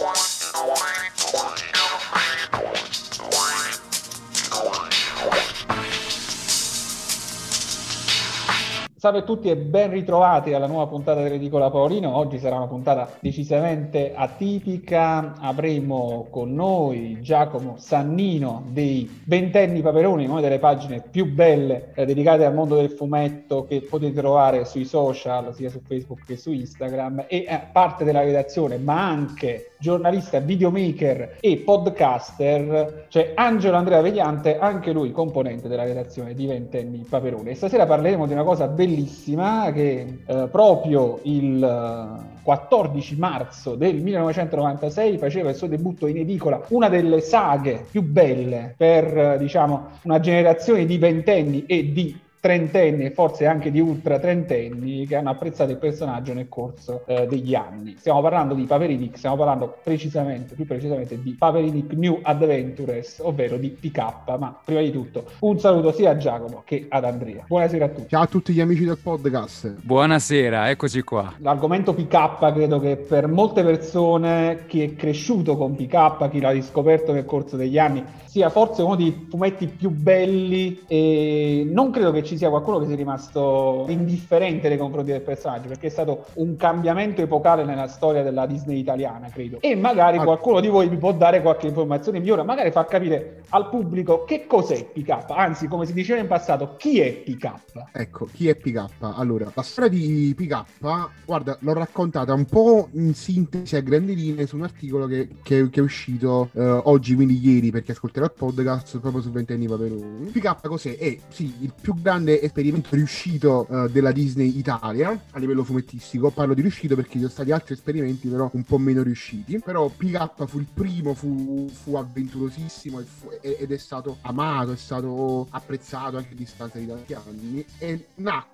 Wow. Salve a tutti e ben ritrovati alla nuova puntata dell'Edicola Paolino. Oggi sarà una puntata decisamente atipica. Avremo con noi Giacomo Sannino dei Ventenni Paperoni, una delle pagine più belle eh, dedicate al mondo del fumetto che potete trovare sui social, sia su Facebook che su Instagram, e eh, parte della redazione, ma anche giornalista, videomaker e podcaster, c'è Angelo Andrea Vegliante, anche lui componente della redazione di Ventenni Paperoni. E stasera parleremo di una cosa bellissima che eh, proprio il 14 marzo del 1996 faceva il suo debutto in edicola, una delle saghe più belle per diciamo una generazione di ventenni e di trentenni e forse anche di ultra trentenni che hanno apprezzato il personaggio nel corso eh, degli anni. Stiamo parlando di Paperinic, stiamo parlando precisamente, più precisamente di Paperinic New Adventures, ovvero di PK. Ma prima di tutto un saluto sia a Giacomo che ad Andrea. Buonasera a tutti. Ciao a tutti gli amici del podcast. Buonasera, eccoci qua. L'argomento PK credo che per molte persone, chi è cresciuto con PK, chi l'ha riscoperto nel corso degli anni, sia forse uno dei fumetti più belli e non credo che ci ci sia qualcuno che sia rimasto indifferente nei confronti del personaggio, perché è stato un cambiamento epocale nella storia della Disney italiana, credo. E magari ah. qualcuno di voi mi può dare qualche informazione migliore, magari far capire al pubblico che cos'è PK, anzi, come si diceva in passato, chi è PK. Ecco, chi è PK? Allora, la storia di PK, guarda, l'ho raccontata un po' in sintesi a grandi linee su un articolo che, che, che è uscito eh, oggi, quindi ieri, perché ascolterò il podcast proprio su Ventenni Paperoni. PK cos'è? È, sì, il più grande grande esperimento riuscito uh, della Disney Italia a livello fumettistico. Parlo di riuscito perché ci sono stati altri esperimenti, però un po' meno riusciti. Però PK fu il primo, fu, fu avventurosissimo fu, ed è stato amato, è stato apprezzato anche a distanza di tanti anni. E nacque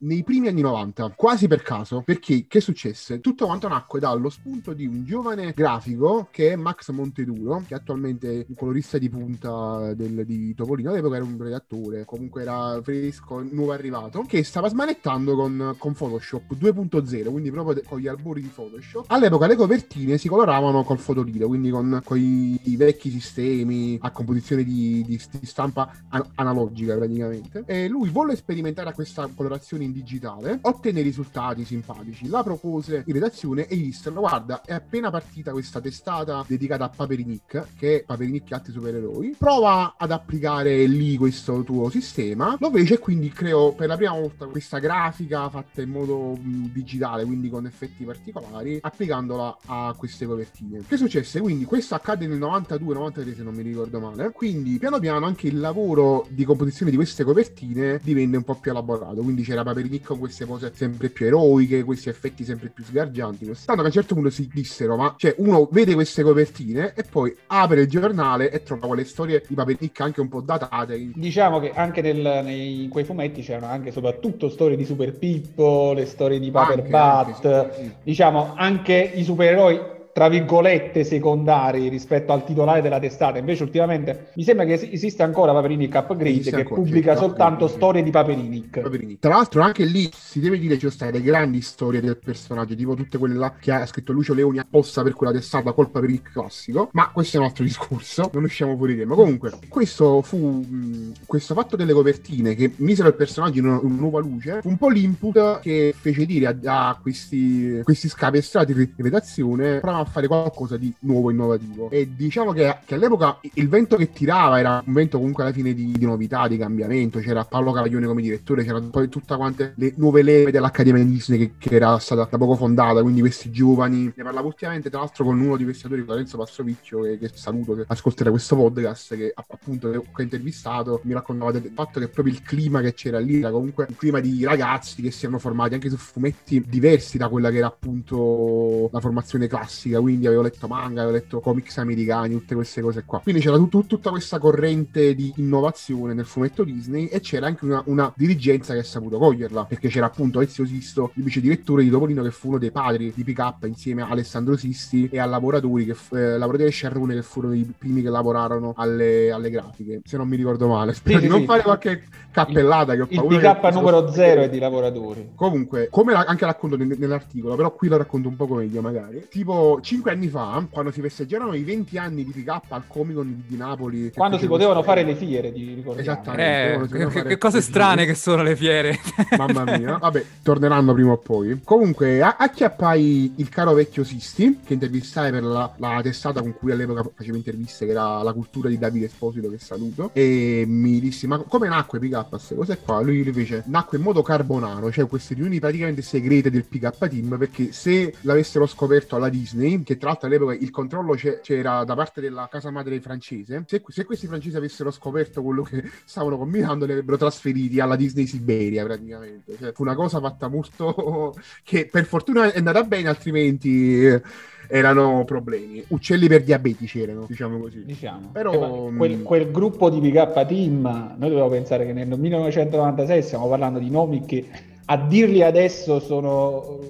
nei primi anni 90, quasi per caso. Perché che successe? Tutto quanto nacque dallo spunto di un giovane grafico che è Max Monteduro, che attualmente è un colorista di punta del, di Topolino. All'epoca era un redattore, comunque era fresco, nuovo arrivato, che stava smanettando con, con Photoshop 2.0, quindi proprio con gli albori di Photoshop. All'epoca le copertine si coloravano col fotolito, quindi con, con i, i, vecchi sistemi a composizione di, di, di stampa an- analogica praticamente. E lui volle sperimentare questa colorazione in digitale, ottenne risultati simpatici, la propose in redazione e gli dissero guarda è appena partita questa testata dedicata a Paperinic, che è Paperinic e altri supereroi, prova ad applicare lì questo tuo sistema, lo fece e quindi creò per la prima volta questa grafica fatta in modo mh, digitale, quindi con effetti particolari, applicandola a queste copertine. Che successe? Quindi questo accade nel 92-93 se non mi ricordo male, quindi piano piano anche il lavoro di composizione di queste copertine divenne un po' più elaborato, quindi c'era Paperinic con queste cose sempre più eroiche, questi effetti sempre più sgargianti, tanto che a un certo punto si dissero, ma cioè uno vede queste copertine e poi apre il giornale e trova quelle storie di Paperinic anche un po' datate. Diciamo che anche nel, nei in quei fumetti c'erano anche soprattutto storie di Super Pippo, le storie di Paper anche, Bat, anche, sì, sì. diciamo anche i supereroi tra virgolette secondari rispetto al titolare della testata. Invece ultimamente mi sembra che esista ancora Paperinic Upgrade che ancora, pubblica sì, soltanto sì. storie di Paperinic. Paperinic. Tra l'altro anche lì si deve dire ci sono state grandi storie del personaggio, tipo tutte quelle là che ha scritto Lucio Leoni apposta per quella testata col Paperinic classico, ma questo è un altro discorso, non usciamo fuori tema. Comunque, questo fu mh, questo fatto delle copertine che misero il personaggio in una, in nuova luce, fu un po' l'input che fece dire a, a questi, questi scapestrati di redazione provavano fare qualcosa di nuovo, innovativo. E diciamo che, che, all'epoca il vento che tirava era un vento comunque alla fine di, di novità, di cambiamento. C'era Paolo Cavaglione come direttore, c'erano poi tutte quante le nuove leve dell'Accademia di Disney che, che, era stata da poco fondata, quindi questi giovani. Ne parlavo ultimamente, tra l'altro, con uno di questi autori, Lorenzo Passovicchio, che, che saluto, che ascolterà questo podcast, che appunto che ho intervistato, mi raccontava del fatto che proprio il clima che c'era lì era comunque un clima di ragazzi che si erano formati anche su fumetti diversi da quella che era appunto la formazione classica classica, quindi avevo letto manga, avevo letto comics americani, tutte queste cose qua. Quindi c'era tut- tutta questa corrente di innovazione nel fumetto Disney e c'era anche una, una dirigenza che ha saputo coglierla, perché c'era appunto Ezio Sisto, il vice direttore di Topolino, che fu uno dei padri di PK insieme a Alessandro Sisti e a lavoratori che f- eh, lavoratori Sharrune che furono i primi che lavorarono alle, alle grafiche, se non mi ricordo male. Spero sì, di sì, non sì. fare qualche cappellata il, che ho paura. Il PK numero 0 è di lavoratori. Comunque, come la- anche racconto nell'articolo, però qui lo racconto un poco meglio magari. Tipo tipo 5 anni fa, quando si festeggiarono i 20 anni di pick up al Comic Con di Napoli. Quando si potevano fare le fiere, di ricordiamo. Esattamente. Eh, che, che cose strane che sono le fiere. Mamma mia. Vabbè, torneranno prima o poi. Comunque, a- acchiappai il caro vecchio Sisti, che intervistai per la, la testata con cui all'epoca facevo interviste, che era la cultura di Davide Esposito, che saluto. E mi dissi, ma come nacque pick up queste cose qua? Lui fece, nacque in modo carbonaro, cioè queste riunioni praticamente segrete del pick up team, perché se l'avessero scoperto alla Disney, che tra l'altro all'epoca il controllo c'era da parte della casa madre francese, se, se questi francesi avessero scoperto quello che stavano combinando, li avrebbero trasferiti alla Disney Siberia praticamente. Cioè, fu una cosa fatta molto... che per fortuna è andata bene, altrimenti... eh, Erano problemi. Uccelli per diabetici erano, diciamo così. Diciamo. Però, Eh, ma quel, quel gruppo di PK Team, noi dobbiamo pensare che nel 1996 stiamo parlando di nomi che a dirli adesso sono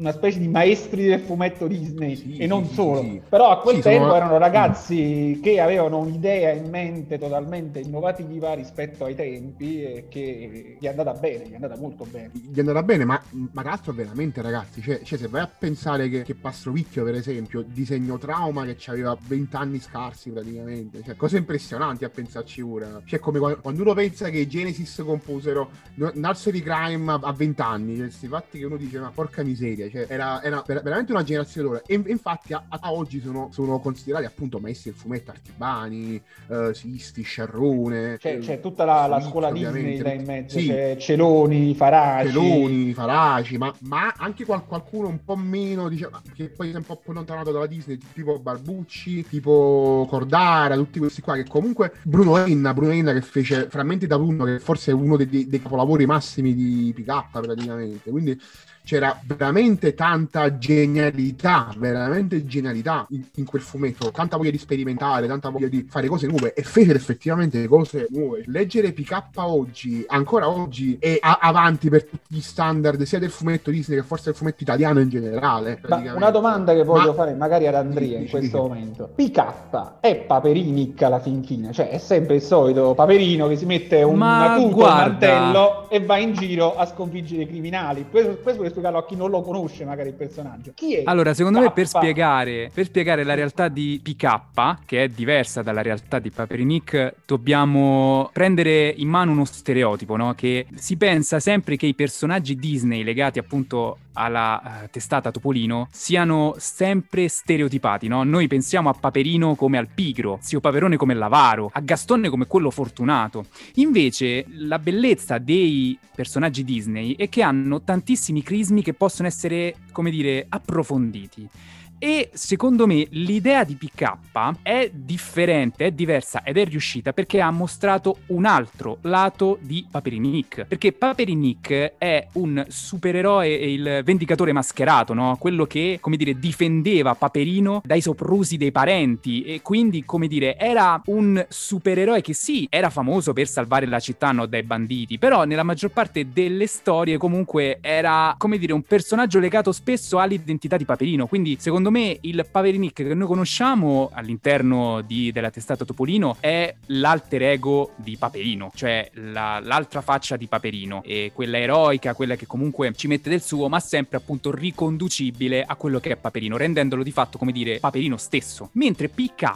una specie di maestri del fumetto Disney Sì, e non sì, solo. sì. Però a quel tempo sono- erano ragazzi che avevano un'idea in mente totalmente innovativa rispetto ai tempi e che gli è andata bene, gli è andata molto bene. gli è andata bene, ma, ma tra l'altro veramente ragazzi, cioè, cioè, se vai a pensare che, che Pastrovicchio per esempio, disegno trauma che aveva 20 anni scarsi praticamente, cioè cose impressionanti a pensarci ora, cioè come qua- quando uno pensa che i Genesis composero Nursery Crime a, a 20 anni, cioè, questi fatti che uno dice ma porca miseria, cioè era, era ver- veramente una generazione d'oro e infatti a, a oggi sono, sono considerati appunto maestri del fumetto Artibani, eh, Sisti, Sciarrone, C'è, eh, c'è tutta la, la scuola Disney là in mezzo, Sì. c'è Celoni, Faraci. Peloni, Faraci, ma, ma anche qual- qualcuno un po' meno, diciamo, che poi è un po' allontanato dalla Disney, tipo Barbucci, tipo Cordara, tutti questi qua, che comunque Bruno Enna, Bruno Enna che fece Frammenti da Bruno, che forse è uno dei, dei- capolavori massimi di PK praticamente, quindi c'era veramente tanta genialità, veramente genialità in, in quel fumetto, tanta voglia di sperimentare, tanta voglia di fare cose nuove e fecero effettivamente cose nuove. Leggere PK oggi, ancora oggi, è a- avanti per tutti gli standard sia del fumetto Disney che forse del fumetto italiano in generale. Una domanda che voglio Ma- fare magari ad Andrea in questo momento. PK è Paperinic alla fin fine, cioè è sempre il solito Paperino che si mette un Ma acuto, un guarda. mantello e va in giro a sconfiggere i criminali. Questo, questo spiegarlo a chi non lo conosce magari il personaggio. Chi è? Allora, secondo me per K? spiegare, per spiegare la realtà di PK, che è diversa dalla realtà di Paperinic, dobbiamo prendere in mano uno stereotipo, no? Che si pensa sempre che i personaggi Disney legati appunto alla eh, testata Topolino siano sempre stereotipati, no? Noi pensiamo a Paperino come al pigro, zio Paperone come l'avaro, a Gastone come quello fortunato. Invece la bellezza dei personaggi Disney è che hanno tantissimi crismi che possono essere, come dire, approfonditi. E secondo me l'idea di PK è differente, è diversa ed è riuscita perché ha mostrato un altro lato di Paperinic. Perché Paperinic è un supereroe il vendicatore mascherato, no? Quello che, come dire, difendeva Paperino dai soprusi dei parenti e quindi, come dire, era un supereroe che sì, era famoso per salvare la città no, dai banditi, però nella maggior parte delle storie comunque era, come dire, un personaggio legato spesso all'identità di Paperino. Quindi, secondo me, il Paperinic che noi conosciamo all'interno di- della testata Topolino è l'alter ego di Paperino, cioè la- l'altra faccia di Paperino, e quella eroica, quella che comunque ci mette del suo, ma sempre appunto riconducibile a quello che è Paperino, rendendolo di fatto, come dire, Paperino stesso. Mentre PK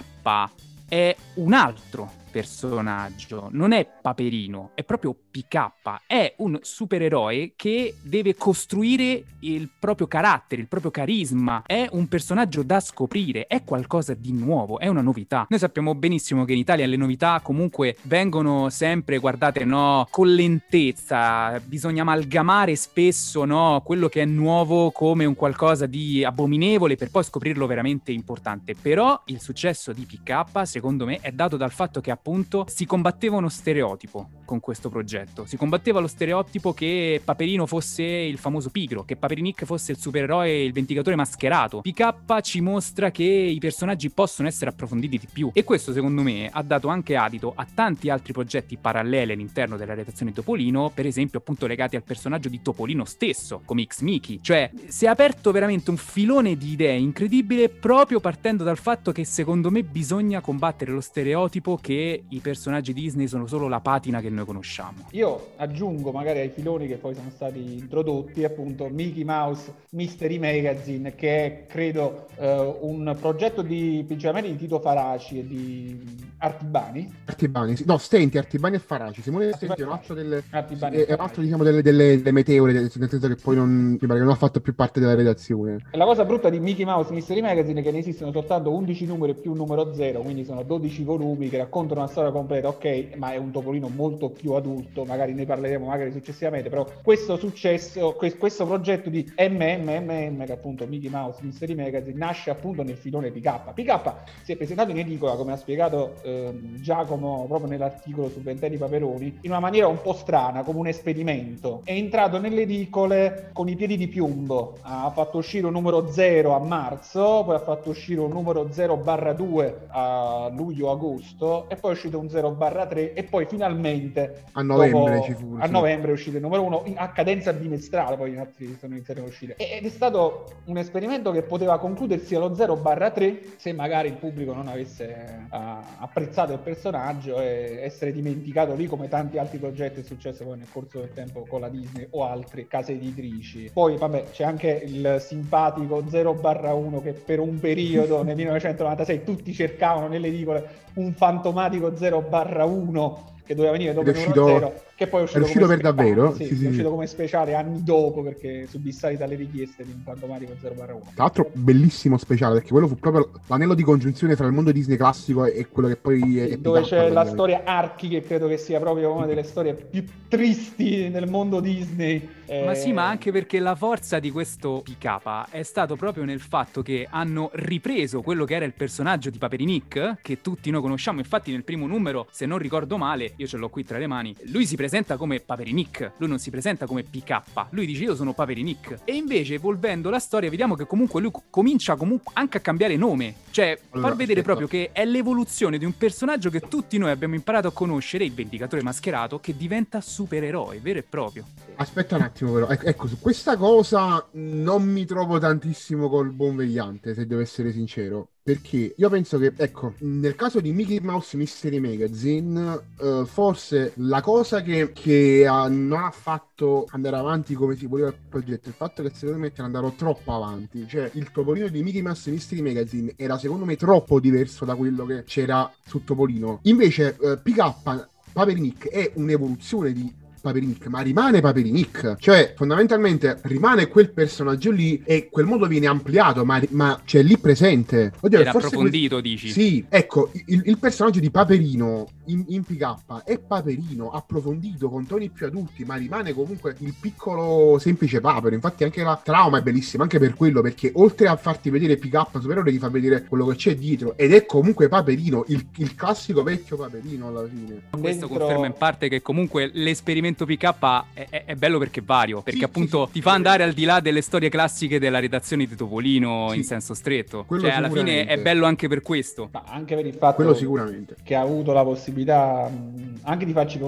è un altro personaggio, non è Paperino, è proprio PK, è un supereroe che deve costruire il proprio carattere, il proprio carisma, è un personaggio da scoprire, è qualcosa di nuovo, è una novità. Noi sappiamo benissimo che in Italia le novità comunque vengono sempre guardate no, con lentezza, bisogna amalgamare spesso no, quello che è nuovo come un qualcosa di abominevole per poi scoprirlo veramente importante. Però il successo di PK, secondo me, è dato dal fatto che appunto si combatteva uno stereotipo con questo progetto. Si combatteva lo stereotipo che Paperino fosse il famoso pigro, che Paperinic fosse il supereroe il vendicatore mascherato. PK ci mostra che i personaggi possono essere approfonditi di più. E questo, secondo me, ha dato anche adito a tanti altri progetti paralleli all'interno della redazione di Topolino, per esempio appunto legati al personaggio di Topolino stesso, come X Mickey. Cioè, si è aperto veramente un filone di idee incredibile proprio partendo dal fatto che secondo me bisogna combattere lo stereotipo che i personaggi Disney sono solo la patina che noi conosciamo. Io aggiungo magari ai filoni che poi sono stati introdotti appunto Mickey Mouse Mystery Magazine che è credo eh, un progetto di principalmente di Tito Faraci e di Artibani. Artibani, sì. no, Stenti, Artibani e Faraci. Simone Stenti è un altro delle, Artibani è un altro diciamo delle, delle, delle meteore, nel senso che poi non, che non ha fatto più parte della redazione. La cosa brutta di Mickey Mouse Mystery Magazine è che ne esistono soltanto 11 numeri più un numero 0, quindi sono 12 volumi che raccontano una storia completa, ok, ma è un topolino molto più adulto, magari ne parleremo magari successivamente, però questo successo, questo progetto di MMMM, che appunto Mickey Mouse Mystery Magazine, nasce appunto nel filone PK. PK si è presentato in edicola, come ha spiegato eh, Giacomo proprio nell'articolo su Ventelli Paperoni, in una maniera un po' strana, come un esperimento. È entrato nelle edicole con i piedi di piombo, ha fatto uscire un numero 0 a marzo, poi ha fatto uscire un numero 0 barra 2 a luglio-agosto e poi è uscito un 0 barra 3 e poi finalmente a novembre dopo, ci fu. A novembre è uscito il numero 1 a cadenza bimestrale, poi in altri sono iniziati a uscire. Ed è stato un esperimento che poteva concludersi allo 0 barra 3 se magari il pubblico non avesse uh, apprezzato il personaggio e essere dimenticato lì come tanti altri progetti è successo poi nel corso del tempo con la Disney o altre case editrici. Poi vabbè c'è anche il simpatico 0 barra 1 che per un periodo nel 1996 tutti cercavano nelle edicole un fantomatico 0 barra 1 che doveva venire dopo il 0 che poi è uscito, è uscito per speciale. davvero? Sì, sì, sì, è uscito come speciale anni dopo perché subì salita alle richieste di un fantomatico 0 1. Tra l'altro bellissimo speciale perché quello fu proprio l'anello di congiunzione fra il mondo Disney classico e quello che poi è, è dove c'è la storia Archi che credo che sia proprio una delle storie più tristi nel mondo Disney. Ma eh... sì, ma anche perché la forza di questo PK è stato proprio nel fatto che hanno ripreso quello che era il personaggio di Paperinik che tutti noi conosciamo. Infatti nel primo numero, se non ricordo male, io ce l'ho qui tra le mani, lui si presenta come Paperinik, lui non si presenta come PK, lui dice io sono Paperinik. E invece evolvendo la storia vediamo che comunque lui comincia comunque anche a cambiare nome, cioè allora, far vedere aspetta. proprio che è l'evoluzione di un personaggio che tutti noi abbiamo imparato a conoscere, il Vendicatore Mascherato, che diventa supereroe, vero e proprio. Aspetta un attimo però, ecco, ecco su questa cosa non mi trovo tantissimo col buon vegliante, se devo essere sincero. Perché io penso che, ecco, nel caso di Mickey Mouse Mystery Magazine, uh, forse la cosa che, che uh, non ha fatto andare avanti come si voleva il progetto, il fatto che secondo me è andato troppo avanti. Cioè, il topolino di Mickey Mouse Mystery Magazine era secondo me troppo diverso da quello che c'era su Topolino. Invece, uh, PK Paperinik è un'evoluzione di Paperinik, ma rimane Paperinik. Cioè, fondamentalmente rimane quel personaggio lì e quel modo viene ampliato, ma, ma c'è lì presente. Oddio, Era approfondito, quel... dici? Sì, ecco, il, il, personaggio di Paperino in, in PK è Paperino, approfondito, con toni più adulti, ma rimane comunque il piccolo semplice Papero. Infatti anche la trauma è bellissima, anche per quello, perché oltre a farti vedere PK superiore, ti fa vedere quello che c'è dietro. Ed è comunque Paperino, il, il classico vecchio Paperino alla fine. Questo Dentro... conferma in parte che comunque l'esperimento PK è, è, è bello perché è vario, perché sì, appunto sì, ti fa andare al di là delle storie classiche della redazione di Topolino in senso stretto. Quello cioè, alla fine è bello anche per questo. Ma anche per il fatto Quello sicuramente. che ha avuto la possibilità anche di farci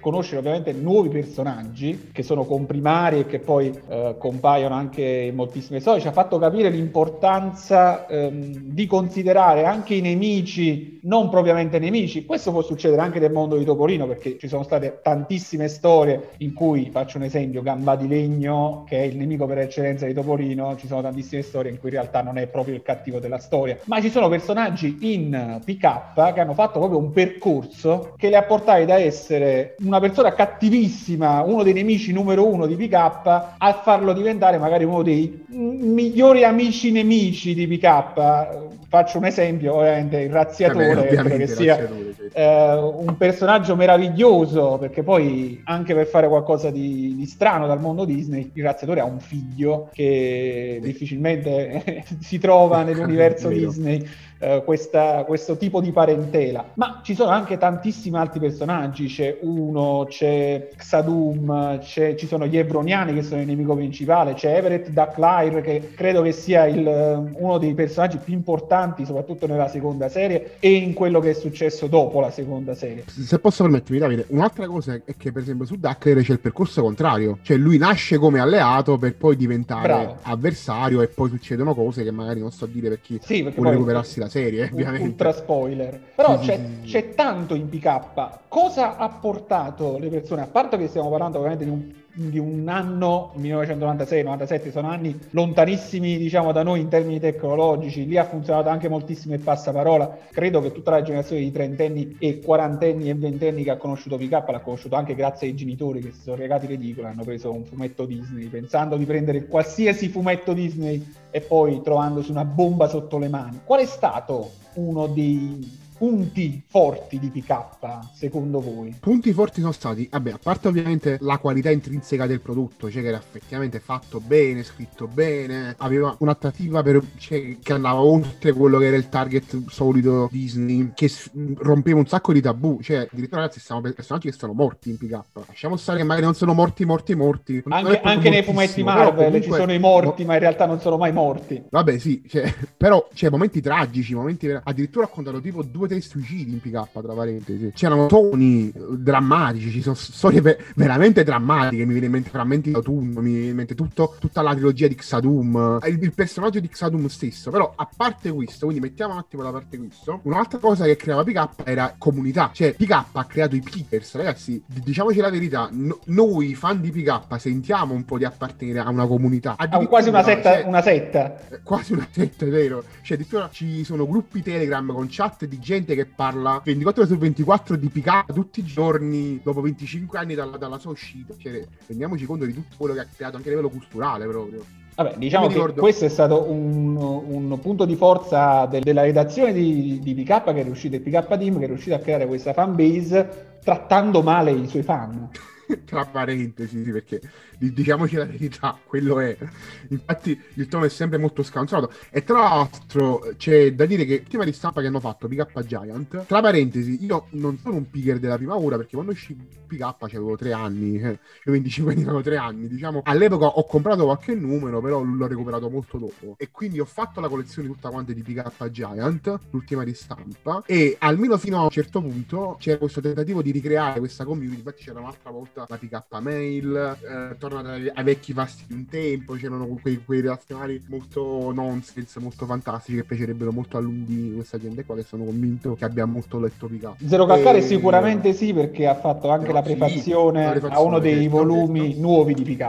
conoscere, ovviamente nuovi personaggi che sono comprimari e che poi eh, compaiono anche in moltissime storie. Ci ha fatto capire l'importanza ehm, di considerare anche i nemici non propriamente nemici. Questo può succedere anche nel mondo di Topolino perché ci sono state tantissime storie in cui, faccio un esempio, Gamba di Legno, che è il nemico per eccellenza di Topolino, ci sono tantissime storie in cui in realtà non è proprio il cattivo della storia, ma ci sono personaggi in PK che hanno fatto proprio un percorso che li ha portati da essere una persona cattivissima, uno dei nemici numero uno di PK, a farlo diventare magari uno dei migliori amici nemici di PK. Faccio un esempio, ovviamente il razziatore, Vabbè, che sia eh, un personaggio meraviglioso, perché poi anche per fare qualcosa di, di, strano dal mondo Disney, il razziatore ha un figlio che difficilmente si trova nell'universo Disney eh, questa, questo tipo di parentela. Ma ci sono anche tantissimi altri personaggi, c'è uno, c'è Xadum, c'è, ci sono gli Evroniani che sono il nemico principale, c'è Everett Ducklyre che credo che sia il, uno dei personaggi più importanti soprattutto nella seconda serie e in quello che è successo dopo la seconda serie. Se posso permettermi Davide, un'altra cosa è che per esempio su Ducklyre c'è il percorso contrario, cioè lui nasce come alleato per poi diventare Bravo. avversario e poi succedono cose che magari non so dire per chi sì, vuole recuperarsi la serie, ovviamente. Ultra spoiler. Però Sì, c'è, sì, c'è tanto in PK. Cosa ha portato le persone? A parte che stiamo parlando ovviamente di un, di un anno 1996-97, sono anni lontanissimi diciamo da noi in termini tecnologici. Lì ha funzionato anche moltissimo il passaparola. Credo che tutta la generazione di trentenni e quarantenni e ventenni che ha conosciuto PK l'ha conosciuto anche grazie ai genitori che si sono regati ridicoli, hanno preso un fumetto Disney pensando di prendere qualsiasi fumetto Disney e poi trovandosi una bomba sotto le mani. Qual è stato uno dei punti forti di PK secondo voi? Punti forti sono stati, vabbè, a parte ovviamente la qualità intrinseca del prodotto, cioè che era effettivamente fatto bene, scritto bene, aveva un'attrattiva per, cioè, che andava oltre quello che era il target solito Disney, che s- rompeva un sacco di tabù, cioè addirittura ragazzi stiamo per personaggi che sono morti in PK, lasciamo stare che magari non sono morti, morti, morti. Non Anche, anche nei fumetti Marvel ci comunque- sono i morti, ma in realtà non sono mai morti. Vabbè, sì, cioè, però c'è momenti tragici, momenti addirittura ho contato tipo due tre suicidi in PK, tra parentesi. C'erano toni eh, drammatici, ci sono storie ve- veramente drammatiche. Mi viene in mente frammenti di autunno, mi viene in mente tutto- tutta la trilogia di Xadum, eh, il, il personaggio di Xadum stesso. Però, a parte questo, quindi mettiamo un attimo da parte questo, un'altra cosa che creava PK era comunità. Cioè, PK ha creato i Pickers, ragazzi, diciamoci la verità, no- noi fan di PK sentiamo un po' di appartenere a una comunità. Ha quasi una setta, cioè, una setta. eh, quasi una testa, è vero. Cioè, addirittura ci sono gruppi Telegram con chat di gente che parla 24 ore su 24 di PK tutti i giorni dopo 25 anni dalla, dalla sua uscita. Cioè, rendiamoci conto di tutto quello che ha creato anche a livello culturale proprio. Vabbè, diciamo che questo è stato un, un punto di forza del- della redazione di, di PK che è riuscito, il PK Team che è riuscito a creare questa fanbase trattando male i suoi fan. Tra parentesi, sì, perché diciamoci la verità, quello è. Infatti, il tono è sempre molto scansato. E tra l'altro, c'è da dire che l'ultima ristampa che hanno fatto PK Giant, tra parentesi, io non sono un picker della prima ora perché quando uscì PK avevo tre anni, eh, io 25 anni avevo tre anni, diciamo. All'epoca ho comprato qualche numero, però l'ho recuperato molto dopo. E quindi ho fatto la collezione tutta quanta di PK Giant, l'ultima ristampa, e almeno fino a un certo punto c'era questo tentativo di ricreare questa community. Infatti c'era un'altra volta la PK Mail, eh, tornata ai, ai vecchi fasti di un tempo, c'erano quei, quei relazionali molto nonsense, molto fantastici che piacerebbero molto a Lundini, questa gente qua che sono convinto che abbia molto letto PK. Zero Calcare E- sicuramente sì perché ha fatto anche No, la sì, prefazione la prefazione, a uno dei volumi certo. nuovi di PK.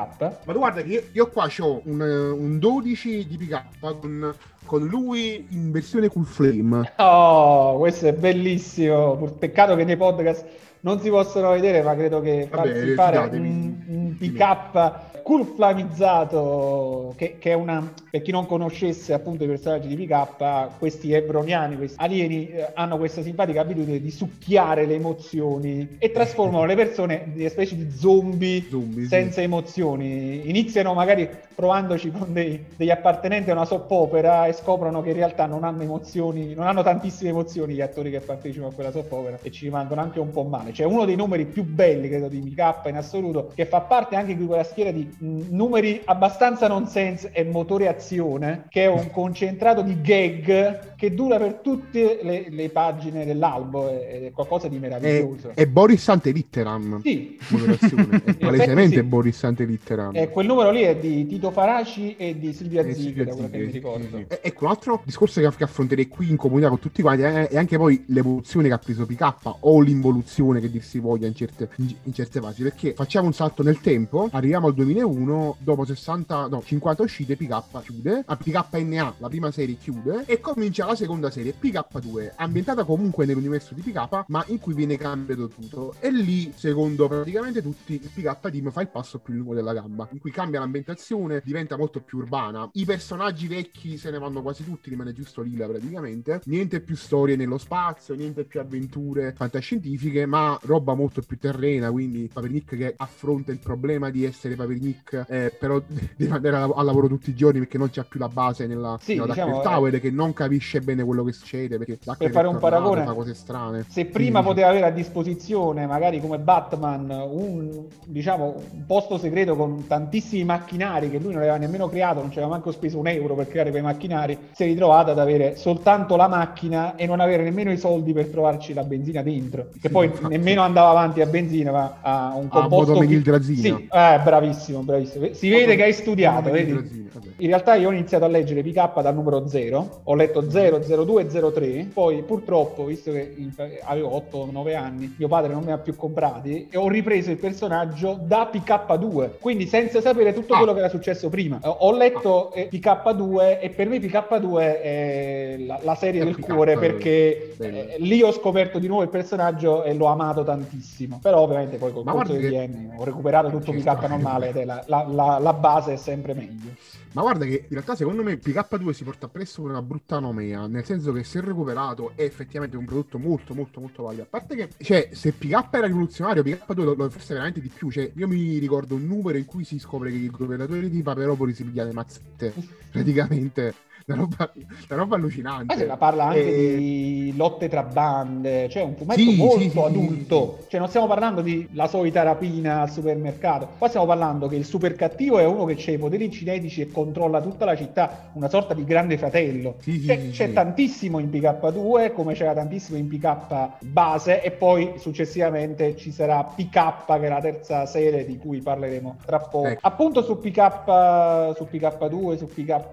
Ma tu guarda che io, io qua ho un, un 12 di PK con, con lui in versione Cool Flame. Oh, questo è bellissimo. Peccato che nei podcast non si possono vedere, ma credo che Vabbè, farsi fare un PK cool flamizzato, che, che è una, per chi non conoscesse appunto i personaggi di PK, questi ebroniani, questi alieni, eh, hanno questa simpatica abitudine di succhiare le emozioni e trasformano le persone in specie di zombie Zombie, sì. senza emozioni. Iniziano magari provandoci con dei- degli appartenenti a una soppopera e scoprono che in realtà non hanno emozioni, non hanno tantissime emozioni gli attori che partecipano a quella soppopera e ci rimangono anche un po' male. C'è uno dei numeri più belli, credo, di MK in assoluto, che fa parte anche di quella schiera di mh, numeri abbastanza nonsense e motore azione, che è un concentrato di gag che dura per tutte le, le pagine dell'albo ed è qualcosa di È, meraviglioso. è Boris Antelitteram. Sì. È palesemente sì. Boris Antelitteram. Eh, quel numero lì è di Tito Faraci e di Silvia Eh, Zighi, da quello che mi ricordo. E- Ecco, un altro discorso che, che affronterei qui in comunità con tutti quanti è, è anche poi l'evoluzione che ha preso PK o l'involuzione che dir si voglia in certe, in, in certe fasi. Perché facciamo un salto nel tempo, arriviamo al 2001, dopo 60, no, 50 uscite, PK chiude, a PKNA la prima serie chiude e comincia la seconda serie, PK2, ambientata comunque nell'universo di PK, ma in cui viene cambiato tutto. E lì, secondo praticamente tutti, il PK Team fa il passo più lungo della gamba, in cui cambia l'ambientazione, diventa molto più urbana. I personaggi vecchi se ne vanno quasi tutti, rimane giusto Lila praticamente. Niente più storie nello spazio, niente più avventure fantascientifiche, ma roba molto più terrena, quindi Papernick che affronta il problema di essere Papernick, eh, però deve andare a, a lavoro tutti i giorni perché non c'è più la base nella, Sì, nella diciamo, Tower, che non capisce bene quello che succede, perché Per fare un paragone, fa cose strane. Se prima Sì, sì. poteva avere a disposizione, magari come Batman, un, diciamo, un posto segreto con tantissimi macchinari che lui non aveva nemmeno creato, non ci aveva manco speso un euro per creare quei macchinari, si è ritrovato ad avere soltanto la macchina e non avere nemmeno i soldi per trovarci la benzina dentro, che Sì, poi infatti. nemmeno andava avanti a benzina, ma a un composto... modo chi- menildrazina. Sì, eh, bravissimo, bravissimo. Si vede che hai studiato, vedi? In realtà io ho iniziato a leggere PK dal numero 0, ho letto 0, 00, 02 e 03. Poi purtroppo, visto che avevo 8-9 anni, mio padre non mi ha più comprati e ho ripreso il personaggio da PK2, quindi senza sapere tutto ah. quello che era successo prima. Ho letto eh, PK2 e per me PK2 è la, la serie è del PK, cuore perché eh, lì ho scoperto di nuovo il personaggio e l'ho amato tantissimo. Però ovviamente poi col corso degli anni ho recuperato tutto PK normale la, la, la, la base è sempre meglio. Ma guarda che in realtà secondo me PK2 si porta presso una brutta nomea, nel senso che se recuperato è effettivamente un prodotto molto molto molto valido. A parte che, cioè, se PK era rivoluzionario, PK2 lo, lo forse veramente di più. Cioè, io mi ricordo un numero in cui si scopre che il governatore di Paperopoli si piglia le mazzette, praticamente una roba, una roba allucinante. Ma se la parla anche e... di lotte tra bande, cioè un fumetto sì, molto sì, adulto. Sì, cioè non stiamo parlando di la solita rapina al supermercato, qua stiamo parlando che il super cattivo è uno che ha i poteri cinetici e controlla tutta la città, una sorta di grande fratello. C'è, c'è tantissimo in PK2, come c'era tantissimo in PK base, e poi successivamente ci sarà PK, che è la terza serie di cui parleremo tra poco. Ecco. Appunto su PK, su PK2, su PK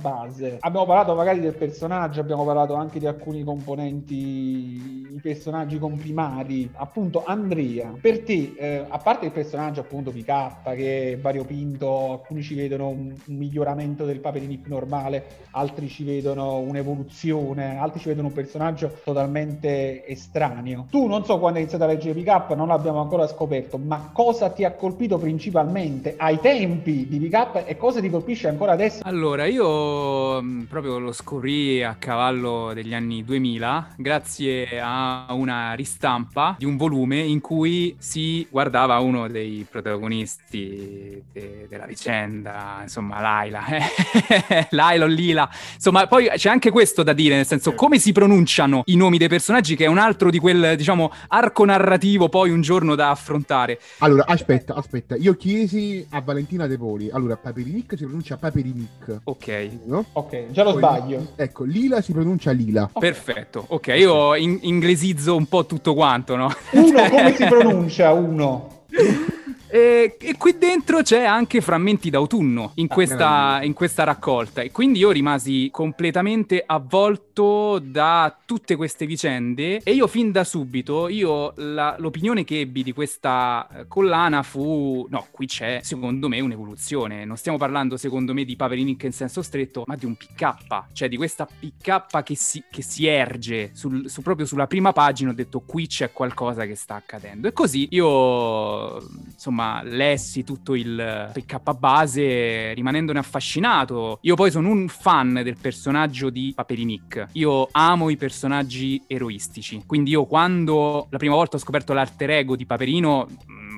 base base. Abbiamo parlato magari del personaggio, abbiamo parlato anche di alcuni componenti, i personaggi comprimari. Appunto, Andrea, per te, eh, a parte il personaggio appunto PK che è variopinto, alcuni ci vedono un, un miglioramento del Paperinik normale, altri ci vedono un'evoluzione, altri ci vedono un personaggio totalmente estraneo. Tu non so quando hai iniziato a leggere PK, non l'abbiamo ancora scoperto, ma cosa ti ha colpito principalmente ai tempi di PK e cosa ti colpisce ancora adesso? Allora, io Mm, proprio lo scoprì a cavallo degli anni 2000 grazie a una ristampa di un volume in cui si guardava uno dei protagonisti de- della vicenda, insomma Laila, eh? Laila o Lila, insomma poi c'è anche questo da dire, nel senso come si pronunciano i nomi dei personaggi che è un altro di quel diciamo arco narrativo poi un giorno da affrontare. Allora aspetta, aspetta, io chiesi a Valentina De Poli, allora Paperinic si pronuncia Paperinic. Ok. No? Ok, già lo Poi, sbaglio. Ecco, Lila si pronuncia Lila. Perfetto, ok, io in- inglesizzo un po' tutto quanto, no? Uno, come si pronuncia uno? E, e, qui dentro c'è anche frammenti d'autunno in ah, questa, in questa, raccolta. E quindi io rimasi completamente avvolto da tutte queste vicende. E io fin da subito, io la, l'opinione che ebbi di questa eh, collana fu: no, qui c'è secondo me un'evoluzione. Non stiamo parlando, secondo me, di Paperinic in senso stretto, ma di un PK, cioè di questa PK che si, che si erge sul, su, proprio sulla prima pagina. Ho detto: qui c'è qualcosa che sta accadendo. E così io, insomma lessi tutto il PK base rimanendone affascinato. Io poi sono un fan del personaggio di Paperinik. Io amo i personaggi eroistici. Quindi io quando la prima volta ho scoperto l'alter ego di Paperino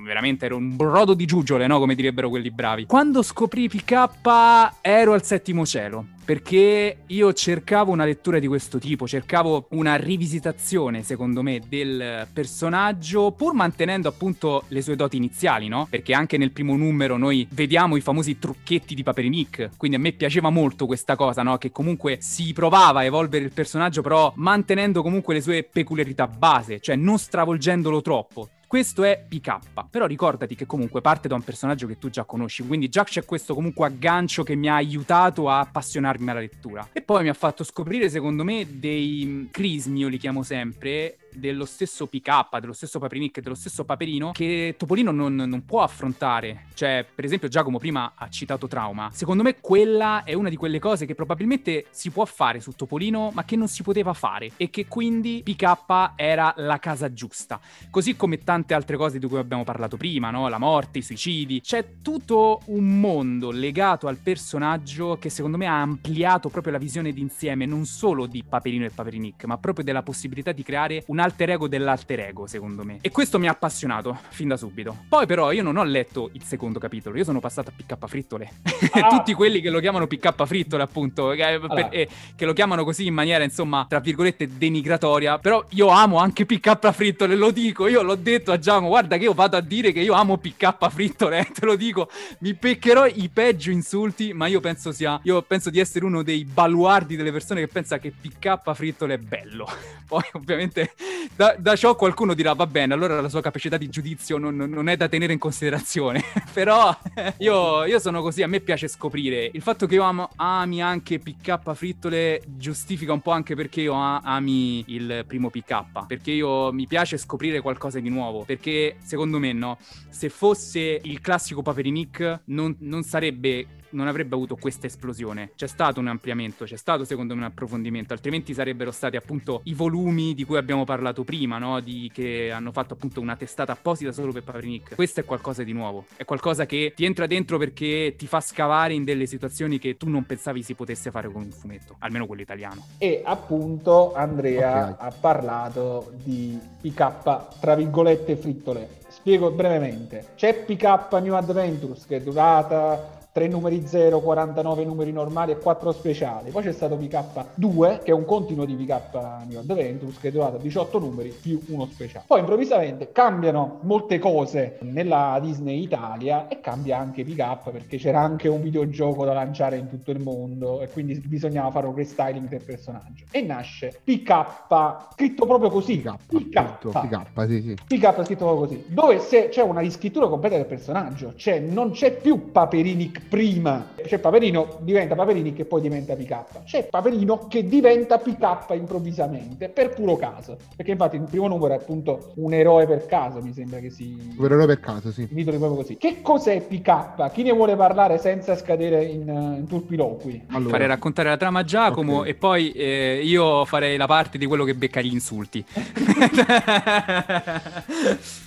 veramente ero un brodo di giuggiole, no? Come direbbero quelli bravi. Quando scoprì PK ero al settimo cielo perché io cercavo una lettura di questo tipo, cercavo una rivisitazione, secondo me, del personaggio, pur mantenendo appunto le sue doti iniziali, no? Perché anche nel primo numero noi vediamo i famosi trucchetti di Paperinik, quindi a me piaceva molto questa cosa, no? Che comunque si provava a evolvere il personaggio, però mantenendo comunque le sue peculiarità base, cioè non stravolgendolo troppo. Questo è PK, però ricordati che comunque parte da un personaggio che tu già conosci, quindi già c'è questo comunque aggancio che mi ha aiutato a appassionarmi alla lettura. E poi mi ha fatto scoprire, secondo me, dei crismi, io li chiamo sempre, dello stesso PK, dello stesso Paprinic, dello stesso Paperino che Topolino non, non, può affrontare. Cioè, per esempio, Giacomo prima ha citato Trauma. Secondo me quella è una di quelle cose che probabilmente si può fare su Topolino, ma che non si poteva fare e che quindi PK era la casa giusta. Così come tante altre cose di cui abbiamo parlato prima, no? La morte, i suicidi. C'è tutto un mondo legato al personaggio che secondo me ha ampliato proprio la visione d'insieme non solo di Paperino e Paperinic, ma proprio della possibilità di creare una alter ego dell'alter ego, secondo me. E questo mi ha appassionato fin da subito. Poi, però, io non ho letto il secondo capitolo, io sono passato a PK Frittole. Ah. Tutti quelli che lo chiamano PK Frittole, appunto, che, allora. per, eh, che, lo chiamano così in maniera, insomma, tra virgolette, denigratoria. Però io amo anche PK Frittole, lo dico, io l'ho detto a Giacomo, guarda che io vado a dire che io amo PK Frittole, eh, te lo dico, mi peccherò i peggio insulti, ma io penso sia, io penso di essere uno dei baluardi delle persone che pensa che PK Frittole è bello. Poi, ovviamente da, da, ciò qualcuno dirà va bene, allora la sua capacità di giudizio non, non è da tenere in considerazione. Però io, io, sono così, a me piace scoprire. Il fatto che io amo, ami anche PK frittole giustifica un po' anche perché io ami il primo PK. Perché io mi piace scoprire qualcosa di nuovo. Perché secondo me no, se fosse il classico Paperinic non, non sarebbe non avrebbe avuto questa esplosione. C'è stato un ampliamento, c'è stato secondo me un approfondimento, altrimenti sarebbero stati appunto i volumi di cui abbiamo parlato prima, no? di, che hanno fatto appunto una testata apposita solo per Paprinic. Questo è qualcosa di nuovo, è qualcosa che ti entra dentro perché ti fa scavare in delle situazioni che tu non pensavi si potesse fare con un fumetto, almeno quello italiano. E appunto Andrea okay. ha parlato di PK, tra virgolette, frittole. Spiego brevemente. C'è PK New Adventures che è durata 3 numeri 0, 49 numeri normali e 4 speciali. Poi c'è stato PK2, che è un continuo di PK New Adventures, che è durato 18 numeri più uno speciale. Poi improvvisamente cambiano molte cose nella Disney Italia e cambia anche PK perché c'era anche un videogioco da lanciare in tutto il mondo e quindi bisognava fare un restyling del personaggio. E nasce PK, scritto proprio così. PK, PK, PK, sì, sì. PK scritto proprio così, dove se c'è una riscrittura completa del personaggio, cioè non c'è più Paperini prima. C'è Paperino, diventa Paperini che poi diventa PK. C'è Paperino che diventa PK improvvisamente, per puro caso. Perché infatti il primo numero è appunto un eroe per caso, mi sembra che si... Un eroe per caso, sì. Titoli proprio così. Che cos'è PK? Chi ne vuole parlare senza scadere in, in turpiloqui? Allora. Farei raccontare la trama a Giacomo okay. e poi eh, io farei la parte di quello che becca gli insulti.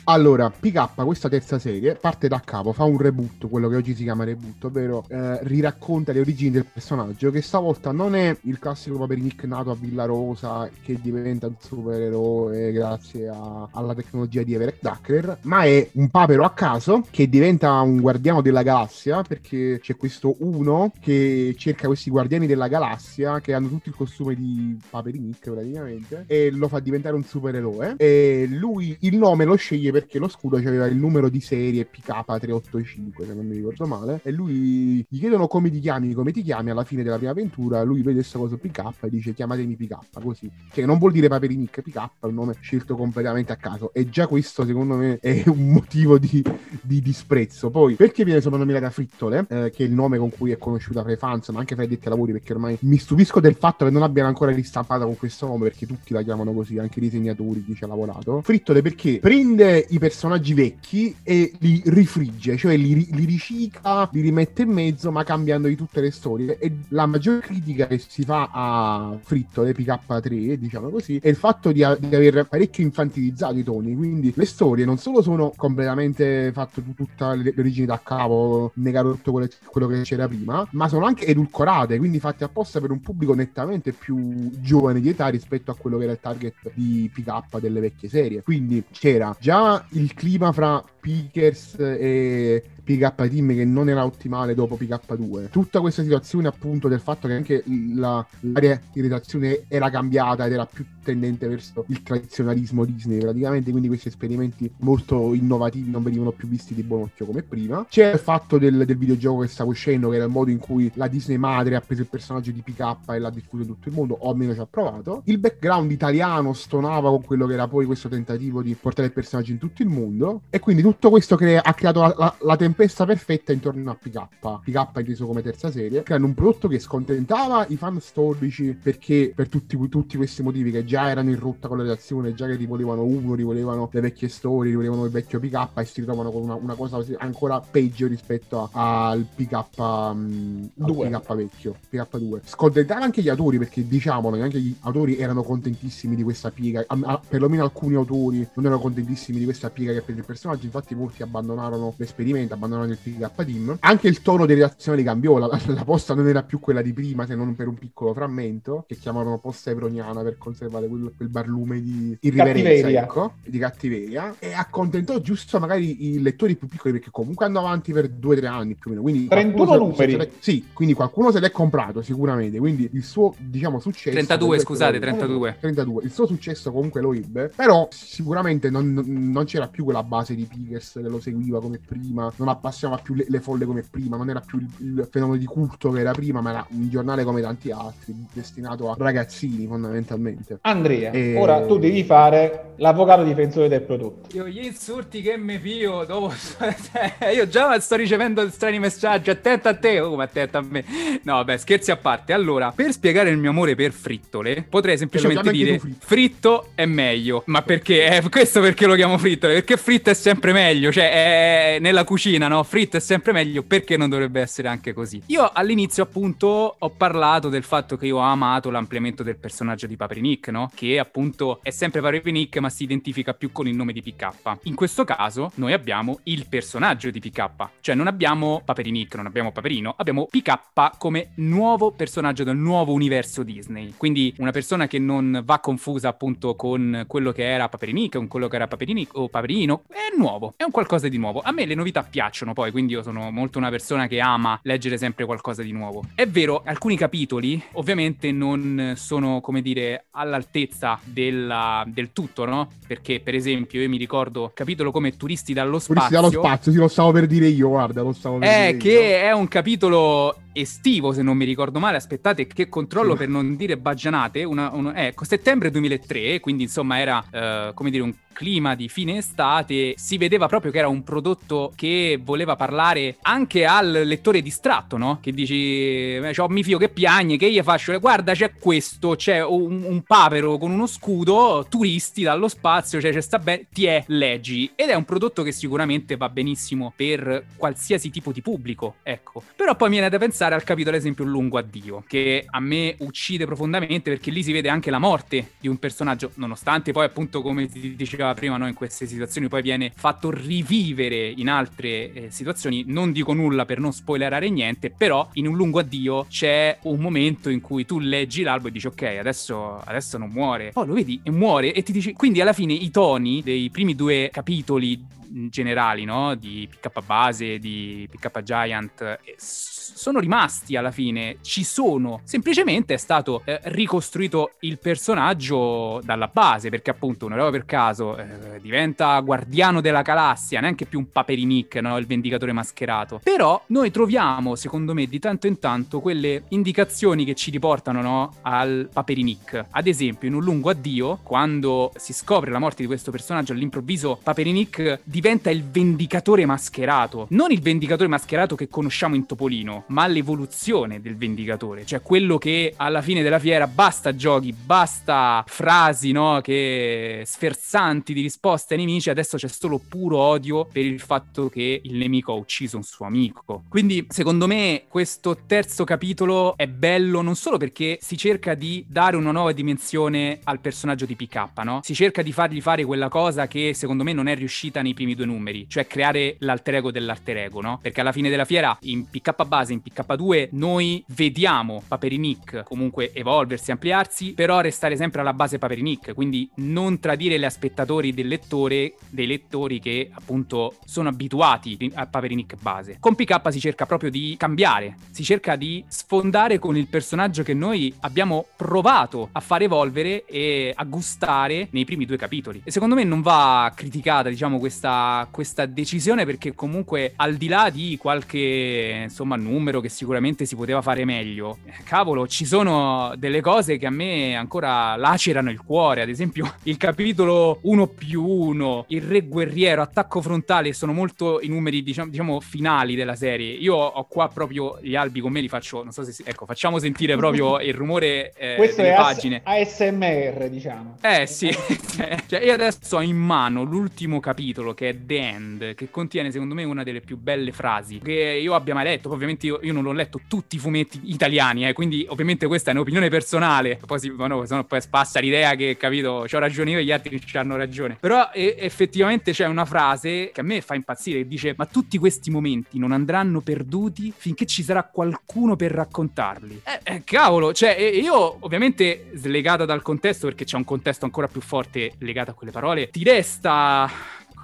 allora, PK, questa terza serie, parte da capo, fa un reboot, quello che oggi si chiama reboot ovvero eh, riracconta le origini del personaggio, che stavolta non è il classico Paperinic nato a Villa Rosa che diventa un supereroe grazie a, alla tecnologia di Everett Duckler, ma è un papero a caso che diventa un guardiano della galassia perché c'è questo uno che cerca questi guardiani della galassia che hanno tutto il costume di Paperinic praticamente e lo fa diventare un supereroe. E lui il nome lo sceglie perché lo scudo aveva il numero di serie PK385 se non mi ricordo male e lui gli chiedono come ti chiami, come ti chiami alla fine della prima avventura, lui vede questa cosa PK e dice chiamatemi PK, così. Che non vuol dire Paperinic, PK è un nome scelto completamente a caso. E già questo secondo me è un motivo di, di disprezzo. Poi, perché viene soprannominata Frittole, eh, che è il nome con cui è conosciuta fra i fans, ma anche fra i detti lavori, perché ormai mi stupisco del fatto che non abbiano ancora ristampata con questo nome, perché tutti la chiamano così, anche i disegnatori, chi ci ha lavorato. Frittole perché prende i personaggi vecchi e li rifrigge, cioè li, li ricicla, li rimette mette in mezzo, ma cambiando di tutte le storie. E la maggior critica che si fa a Fritto, l'EPK3, diciamo così, è il fatto di, a- di aver parecchio infantilizzato i toni. Quindi le storie non solo sono completamente fatte tutte le, origini da capo, negare tutto quello, quello che c'era prima, ma sono anche edulcorate, quindi fatte apposta per un pubblico nettamente più giovane di età rispetto a quello che era il target di PK delle vecchie serie. Quindi c'era già il clima fra Pickers e PK Team che non era ottimale dopo PK2. Tutta questa situazione appunto del fatto che anche la, l'area di redazione era cambiata ed era più tendente verso il tradizionalismo Disney praticamente, quindi questi esperimenti molto innovativi non venivano più visti di buon occhio come prima. C'è il fatto del, del videogioco che stava uscendo, che era il modo in cui la Disney madre ha preso il personaggio di PK e l'ha diffuso in tutto il mondo, o almeno ci ha provato. Il background italiano stonava con quello che era poi questo tentativo di portare il personaggio in tutto il mondo, e quindi tutto questo crea- ha creato la, la, la tempesta perfetta intorno a PK. PK inteso come terza serie, creando un prodotto che scontentava i fan storici perché per tutti, tutti questi motivi che già già erano in rotta con la redazione, già che rivolevano uno, rivolevano le vecchie storie, rivolevano il vecchio PK e si ritrovano con una, una cosa ancora peggio rispetto a, al PK um, PK vecchio, PK2. Scontentava anche gli autori perché diciamolo, anche gli autori erano contentissimi di questa piega, a, a, perlomeno alcuni autori non erano contentissimi di questa piega che per il personaggio, infatti molti abbandonarono l'esperimento, abbandonarono il PK team. Anche il tono di redazione cambiò, la, la, posta non era più quella di prima, se non per un piccolo frammento, che chiamavano posta ebroniana per conservare particolare, quel, quel barlume di irriverenza, ecco, di cattiveria, e accontentò giusto magari i lettori più piccoli, perché comunque andò avanti per due o tre anni più o meno. Quindi 31 numeri. sì, quindi qualcuno se l'è comprato sicuramente, quindi il suo, diciamo, successo... 32, scusate, 32. 32. Il suo successo comunque lo ebbe, però sicuramente non, non c'era più quella base di Pickers che lo seguiva come prima, non appassionava più le, le folle come prima, non era più il, il, fenomeno di culto che era prima, ma era un giornale come tanti altri, destinato a ragazzini fondamentalmente. Anzi, Andrea, e... ora tu devi fare l'avvocato difensore del prodotto. Io gli insulti che mi pio dopo... io già sto ricevendo strani messaggi, attento a te, oh, come attento a me. No, beh, scherzi a parte. Allora, per spiegare il mio amore per frittole, potrei semplicemente dire fritto. fritto è meglio. Ma perché? Eh, questo perché lo chiamo frittole? Perché fritto è sempre meglio, cioè è nella cucina, no? Fritto è sempre meglio, perché non dovrebbe essere anche così? Io all'inizio appunto ho parlato del fatto che io ho amato l'ampliamento del personaggio di Paprinick, no? Che appunto è sempre Paprinick, ma si identifica più con il nome di PK. In questo caso noi abbiamo il personaggio di PK, cioè non abbiamo Paperinic, non abbiamo Paperino, abbiamo PK come nuovo personaggio del nuovo universo Disney. Quindi una persona che non va confusa appunto con quello che era Paperinic, con quello che era Paperinic o Paperino, è nuovo, è un qualcosa di nuovo. A me le novità piacciono poi, quindi io sono molto una persona che ama leggere sempre qualcosa di nuovo. È vero, alcuni capitoli ovviamente non sono, come dire, all'altezza della, del tutto, no? Perché, per esempio, io mi ricordo capitolo come Turisti dallo spazio. Turisti dallo spazio, sì, lo stavo per dire io, guarda, lo stavo per è dire che io. è un capitolo estivo, se non mi ricordo male. Aspettate, che controllo sì. per non dire baggianate. Una, una, ecco, settembre 2003, quindi insomma era, uh, come dire, un clima di fine estate, si vedeva proprio che era un prodotto che voleva parlare anche al lettore distratto, no? Che dici, eh, c'ho mio figlio che piagne, che io faccio, guarda c'è questo, c'è un, un papero con uno scudo, turisti dallo spazio, cioè c'è sta bene, ti è, leggi. Ed è un prodotto che sicuramente va benissimo per qualsiasi tipo di pubblico, ecco. Però poi mi viene da pensare al capitolo, ad esempio, Lungo Addio, che a me uccide profondamente perché lì si vede anche la morte di un personaggio, nonostante poi appunto come diceva diceva prima, no, in queste situazioni poi viene fatto rivivere in altre eh, situazioni. Non dico nulla per non spoilerare niente, però in un lungo addio c'è un momento in cui tu leggi l'albo e dici ok, adesso, adesso non muore. Poi lo vedi e muore e ti dici... Quindi alla fine i toni dei primi due capitoli generali, no? Di PK Base, di PK Giant, sono rimasti alla fine, ci sono. Semplicemente è stato eh, ricostruito il personaggio dalla base, perché appunto una roba per caso eh, diventa guardiano della galassia, neanche più un paperinic, no? Il vendicatore mascherato. Però noi troviamo, secondo me, di tanto in tanto quelle indicazioni che ci riportano, no? Al paperinic. Ad esempio, in un lungo addio, quando si scopre la morte di questo personaggio, all'improvviso paperinic diventa il vendicatore mascherato. Non il vendicatore mascherato che conosciamo in Topolino, ma l'evoluzione del vendicatore. Cioè quello che alla fine della fiera basta giochi, basta frasi, no? Che sferzanti di risposte ai nemici, adesso c'è solo puro odio per il fatto che il nemico ha ucciso un suo amico. Quindi, secondo me, questo terzo capitolo è bello non solo perché si cerca di dare una nuova dimensione al personaggio di PK, no? Si cerca di fargli fare quella cosa che secondo me non è riuscita nei primi primi due numeri, cioè creare l'alter ego dell'alter ego, no? Perché alla fine della fiera, in PK base, in PK2, noi vediamo Paperinic comunque evolversi, ampliarsi, però restare sempre alla base Paperinic, quindi non tradire gli aspettatori del lettore, dei lettori che appunto sono abituati a Paperinic base. Con PK si cerca proprio di cambiare, si cerca di sfondare con il personaggio che noi abbiamo provato a far evolvere e a gustare nei primi due capitoli. E secondo me non va criticata, diciamo, questa questa, decisione perché comunque al di là di qualche insomma numero che sicuramente si poteva fare meglio, cavolo, ci sono delle cose che a me ancora lacerano il cuore, ad esempio il capitolo 1 più 1, il re guerriero, attacco frontale, sono molto i numeri diciamo, diciamo finali della serie. Io ho qua proprio gli albi con me, li faccio, non so se, ecco, facciamo sentire proprio il rumore eh, Questo delle è pagine. ASMR, diciamo. Eh sì, cioè, io adesso ho in mano l'ultimo capitolo che è The End, che contiene secondo me una delle più belle frasi che io abbia mai letto. Ovviamente io, io non l'ho letto tutti i fumetti italiani, eh, quindi ovviamente questa è un'opinione personale. Poi, si, no, poi spassa l'idea che, capito, ho ragione io e gli altri ci hanno ragione. Però e, effettivamente c'è una frase che a me fa impazzire, che dice ma tutti questi momenti non andranno perduti finché ci sarà qualcuno per raccontarli. Eh, eh, cavolo, cioè io ovviamente slegata dal contesto, perché c'è un contesto ancora più forte legato a quelle parole, ti resta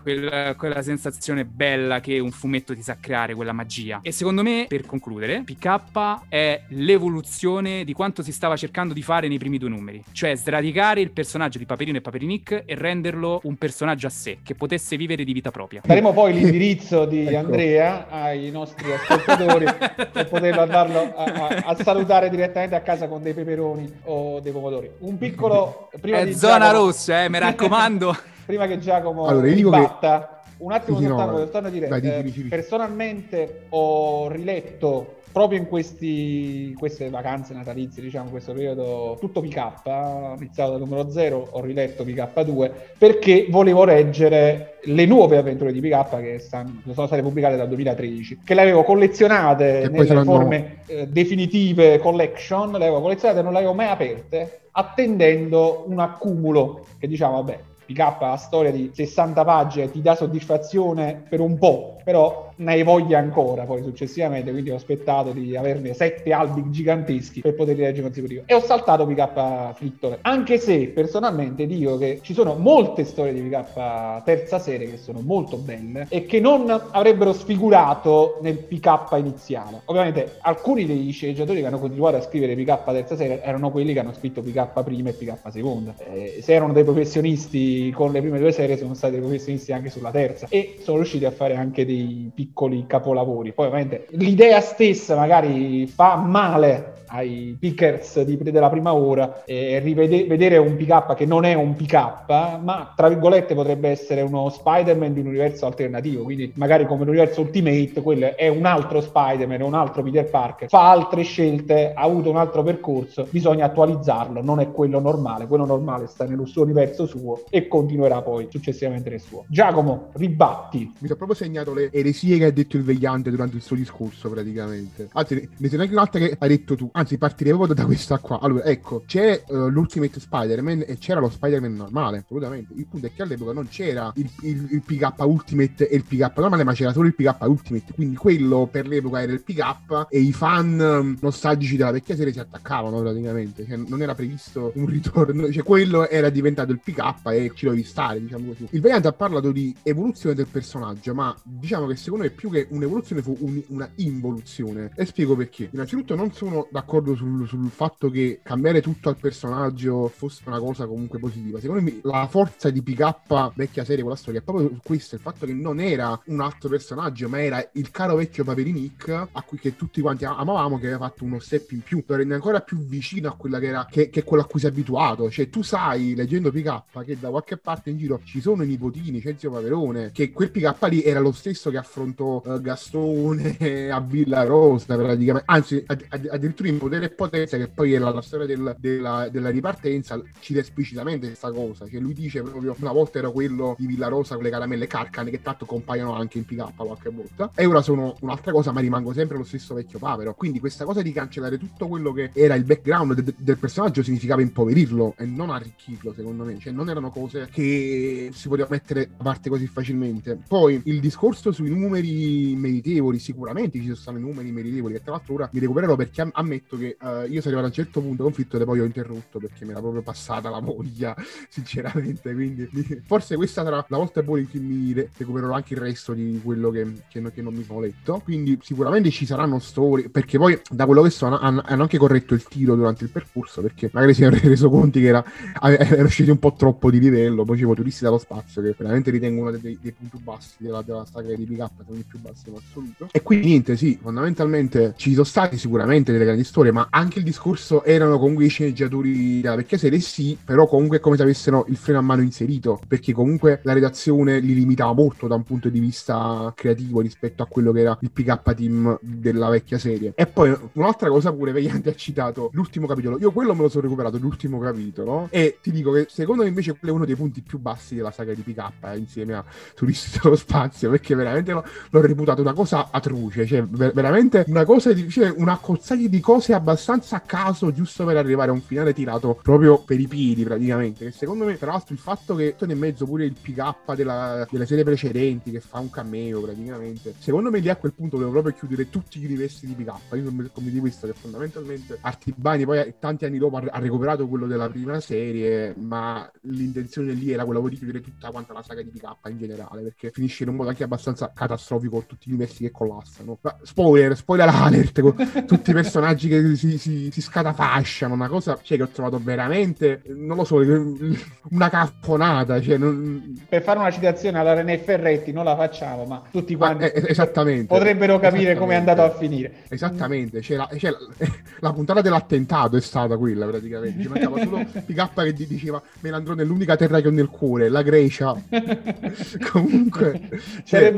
quella, quella, sensazione bella che un fumetto ti sa creare, quella magia. E secondo me, per concludere, PK è l'evoluzione di quanto si stava cercando di fare nei primi due numeri, cioè sradicare il personaggio di Paperino e Paperinic e renderlo un personaggio a sé, che potesse vivere di vita propria. Daremo poi l'indirizzo di ecco. Andrea ai nostri ascoltatori per poterlo andarlo a, a, a, salutare direttamente a casa con dei peperoni o dei pomodori. Un piccolo... Prima è di zona Giacomo... rossa, eh, mi raccomando. prima che Giacomo allora, ribatta, che... un attimo sì, soltanto, no, soltanto dire, dai, eh, dici, personalmente ho riletto proprio in questi, queste vacanze natalizie, diciamo, questo periodo, tutto PK, iniziato dal numero 0, ho riletto PK2, perché volevo leggere le nuove avventure di PK che stanno, sono state pubblicate dal 2013, che le avevo collezionate che nelle saranno... forme eh, definitive collection, le avevo collezionate e non le avevo mai aperte, attendendo un accumulo che diciamo, vabbè, PK la storia di 60 pagine ti dà soddisfazione per un po', però ne hai voglia ancora poi successivamente, quindi ho aspettato di averne sette albi giganteschi per poterli leggere consecutivo. E ho saltato PK Frittole, anche se personalmente dico che ci sono molte storie di PK terza serie che sono molto belle e che non avrebbero sfigurato nel PK iniziale. Ovviamente alcuni degli sceneggiatori che hanno continuato a scrivere PK terza serie erano quelli che hanno scritto PK prima e PK seconda. Eh, se erano dei professionisti con le prime due serie sono stati dei professionisti anche sulla terza e sono riusciti a fare anche dei piccoli capolavori. Poi ovviamente l'idea stessa magari fa male ai pickers di, della prima ora e rivede, vedere un PK che non è un PK, ma tra virgolette potrebbe essere uno Spider-Man di un universo alternativo, quindi magari come l'universo Ultimate, quello è un altro Spider-Man, un altro Peter Parker, fa altre scelte, ha avuto un altro percorso, bisogna attualizzarlo, non è quello normale, quello normale sta nello suo universo suo e continuerà poi successivamente nel suo. Giacomo, ribatti. Mi sono proprio segnato le eresie che ha detto il vegliante durante il suo discorso praticamente. Anzi, ne sono anche un'altra che hai detto tu, anzi partirei proprio da questa qua. Allora, ecco, c'è uh, l'Ultimate Spider-Man e c'era lo Spider-Man normale, assolutamente. Il punto è che all'epoca non c'era il, il, il PK Ultimate e il PK normale, ma c'era solo il PK Ultimate. Quindi quello per l'epoca era il PK e i fan um, nostalgici della vecchia serie si attaccavano praticamente. Cioè, non era previsto un ritorno, cioè quello era diventato il PK e ci dovevi stare, diciamo così. Il variante ha parlato di evoluzione del personaggio, ma diciamo che secondo me più che un'evoluzione fu un, una involuzione. E spiego perché. Innanzitutto non sono d'accordo sul, sul, fatto che cambiare tutto al personaggio fosse una cosa comunque positiva. Secondo me la forza di PK vecchia serie con la storia è proprio questo, il fatto che non era un altro personaggio, ma era il caro vecchio Paperinic a cui che tutti quanti amavamo che aveva fatto uno step in più, lo rende ancora più vicino a quella che era che, che è quello a cui sei abituato. Cioè, tu sai, leggendo PK, che da qualche parte in giro ci sono i nipotini, c'è zio Paperone, che quel PK lì era lo stesso che affrontò uh, Gastone a Villa Rosa praticamente, anzi addirittura in potere e potenza, che poi è la, storia del, della, della, ripartenza, cita esplicitamente questa cosa. Cioè lui dice proprio una volta era quello di Villa Rosa con le caramelle carcane, che tanto compaiono anche in PK qualche volta. E ora sono un'altra cosa, ma rimango sempre lo stesso vecchio papero. Quindi questa cosa di cancellare tutto quello che era il background de- del personaggio significava impoverirlo e non arricchirlo, secondo me. Cioè non erano cose che si poteva mettere a parte così facilmente. Poi il discorso sui numeri meritevoli, sicuramente ci sono stati numeri meritevoli, che tra l'altro ora mi recupererò perché ammetto che uh, io sono arrivato a un certo punto conflitto e poi ho interrotto perché mi era proprio passata la voglia, sinceramente. Quindi forse questa sarà la volta buona in cui mi recupererò anche il resto di quello che, che, che non mi sono letto. Quindi sicuramente ci saranno storie, perché poi da quello che so hanno, hanno anche corretto il tiro durante il percorso, perché magari si erano reso conto che era, era uscito un po' troppo di livello, poi c'è turisti dallo spazio che veramente ritengo uno dei, dei punti bassi della, della saga di PK, sono i più bassi in assoluto. E quindi niente, sì, fondamentalmente ci sono stati sicuramente delle grandi storie, ma anche il discorso erano comunque i sceneggiatori della vecchia serie, sì, però comunque come se avessero il freno a mano inserito, perché comunque la redazione li limitava molto da un punto di vista creativo rispetto a quello che era il PK team della vecchia serie. E poi un'altra cosa pure, Vegliante ha citato l'ultimo capitolo. Io quello me lo sono recuperato, l'ultimo capitolo, e ti dico che secondo me invece quello è uno dei punti più bassi della saga di PK, eh, insieme a Turisti dello Spazio, perché veramente l'ho, l'ho reputato una cosa atroce, cioè ver- veramente una cosa di, cioè, una cozzaglia di cose abbastanza a caso giusto per arrivare a un finale tirato proprio per i piedi praticamente. Che secondo me, tra l'altro, il fatto che nel mezzo pure il PK della, delle serie precedenti che fa un cameo praticamente, secondo me lì a quel punto devo proprio chiudere tutti gli universi di PK. Io non mi come di questo che fondamentalmente Artibani poi tanti anni dopo ha recuperato quello della prima serie, ma l'intenzione lì era quella di chiudere tutta quanta la saga di PK in generale, perché finisce in un modo anche abbastanza catastrofico con tutti gli universi che collassano. Ma spoiler, spoiler alert, con tutti i personaggi che si, si, si scatafasciano, una cosa cioè, che ho trovato veramente, non lo so, una caffonata. Cioè, non... Per fare una citazione alla René Ferretti, non la facciamo, ma tutti quanti ah, eh, esattamente, potrebbero capire come è andato a finire. Esattamente, c'è la, c'è la, la, puntata dell'attentato è stata quella praticamente, ci mancava solo PK che diceva Melandrone è l'unica terra che ho nel cuore, la Grecia. Comunque...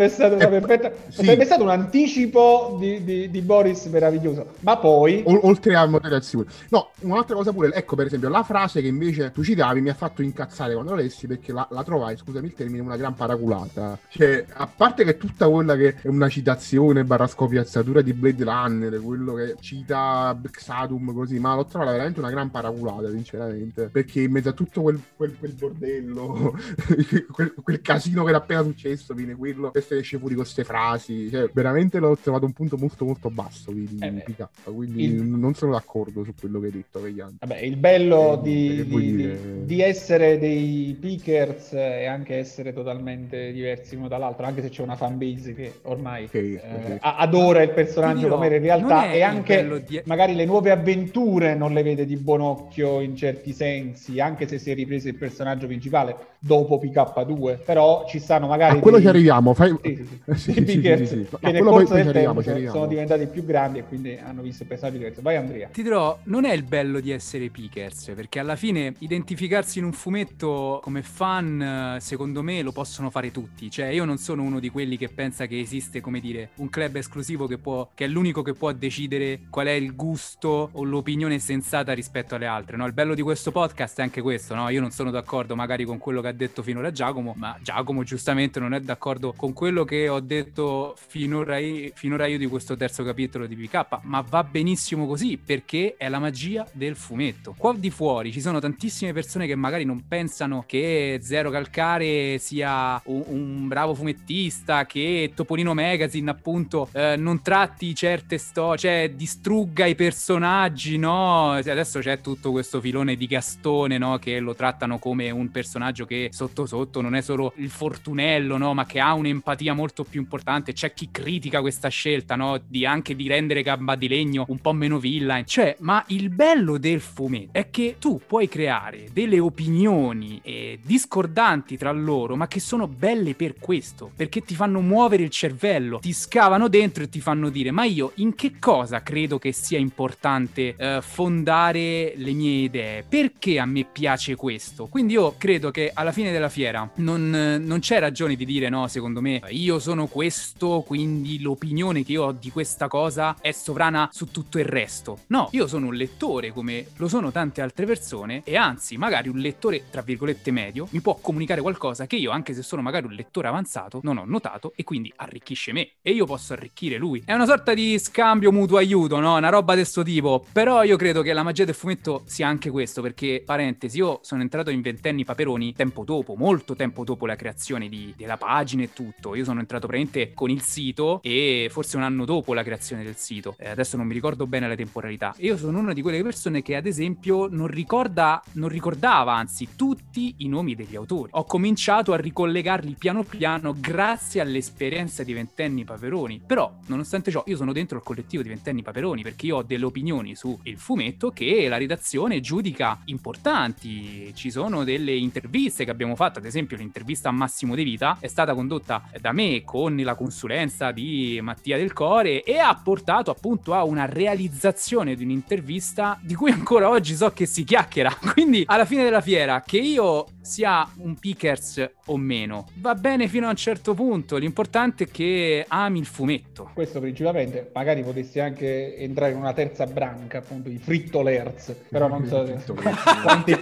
Sarebbe, stato, è, perfetta, sì. sarebbe stato un anticipo di, di, di Boris meraviglioso, ma poi... O, oltre a moderazione. No, un'altra cosa pure, ecco per esempio la frase che invece tu citavi mi ha fatto incazzare quando lessi perché la, la trovai, scusami il termine, una gran paraculata. Cioè, a parte che tutta quella che è una citazione barra scopiazzatura di Blade Runner, quello che cita Xadum così, ma l'ho trovata veramente una gran paraculata, sinceramente. Perché in mezzo a tutto quel, quel, quel bordello, quel, quel, casino che era appena successo, viene quello se esce fuori con queste frasi. Cioè, veramente l'ho trovato un punto molto molto basso di, di eh PK, quindi il... non sono d'accordo su quello che hai detto. Vabbè, il bello eh, di, di, di, di, essere dei pickers e anche essere totalmente diversi uno dall'altro, anche se c'è una fanbase che ormai okay, eh, okay. adora il personaggio come era in realtà e anche di... magari le nuove avventure non le vede di buon occhio in certi sensi, anche se si è ripreso il personaggio principale dopo PK2, però ci stanno magari... A quello dei... ci arriviamo, fai... sì, sì, sì. sì, pickers sì, che nel corso del tempo sono diventati più grandi e quindi hanno visto personaggi diversi. Vai Andrea. Ti dirò, non è il bello di essere pickers, perché alla fine identificarsi in un fumetto come fan, secondo me, lo possono fare tutti. Cioè, io non sono uno di quelli che pensa che esiste, come dire, un club esclusivo che, può, che è l'unico che può decidere qual è il gusto o l'opinione sensata rispetto alle altre. No? Il bello di questo podcast è anche questo, no? Io non sono d'accordo magari con quello che ha detto finora Giacomo, ma Giacomo giustamente non è d'accordo con quello che ho detto finora io, finora io di questo terzo capitolo di PK, ma va benissimo così perché è la magia del fumetto. Qua di fuori ci sono tantissime persone che magari non pensano che Zero Calcare sia un, un bravo fumettista, che Topolino Magazine appunto eh, non tratti certe storie, cioè distrugga i personaggi, no? Adesso c'è tutto questo filone di Gastone, no? Che lo trattano come un personaggio che sotto sotto non è solo il fortunello, no? Ma che ha un'empatia molto più importante. C'è chi critica questa scelta, no? Di anche di rendere Gamba di Legno un po' meno villain. Cioè, ma il bello del fumetto è che tu puoi creare delle opinioni eh, discordanti tra loro, ma che sono belle per questo, perché ti fanno muovere il cervello, ti scavano dentro e ti fanno dire ma io in che cosa credo che sia importante eh, fondare le mie idee? Perché a me piace questo? Quindi io credo che alla fine della fiera non, non c'è ragione di dire no, secondo me io sono questo, quindi l'opinione che io ho di questa cosa è sovrana su tutto il resto. No, io sono un lettore come lo sono tante altre persone e anzi magari un lettore tra virgolette medio mi può comunicare qualcosa che io anche se sono magari un lettore avanzato non ho notato e quindi arricchisce me e io posso arricchire lui. È una sorta di scambio mutuo aiuto, no? Una roba di questo tipo. Però io credo che la magia del fumetto sia anche questo, perché, parentesi, io sono entrato in ventenni Paperoni tempo dopo, molto tempo dopo la creazione di, della pagina e tutto. Io sono entrato praticamente con il sito e forse un anno dopo la creazione del sito. Eh, adesso non mi ricordo bene la temporalità. io sono una di quelle persone che, ad esempio, non ricorda, non ricordava, anzi, tutti i nomi degli autori. Ho cominciato a ricollegarli piano piano grazie all'esperienza di ventenni Paperoni. Però, nonostante ciò, io sono dentro il collettivo di ventenni Paperoni perché io ho delle opinioni sul fumetto che la redazione giudica importanti. Ci sono delle interviste che abbiamo fatto, ad esempio l'intervista a Massimo De Vita è stata condotta da me con la consulenza di Mattia Del Core e ha portato appunto a una realizzazione di un'intervista di cui ancora oggi so che si chiacchiera. Quindi alla fine della fiera, che io sia un pickers o meno, va bene fino a un certo punto. L'importante è che ami il fumetto. Questo principalmente, magari potessi anche entrare in una terza branca, appunto, i frittolerz, però non so quanti,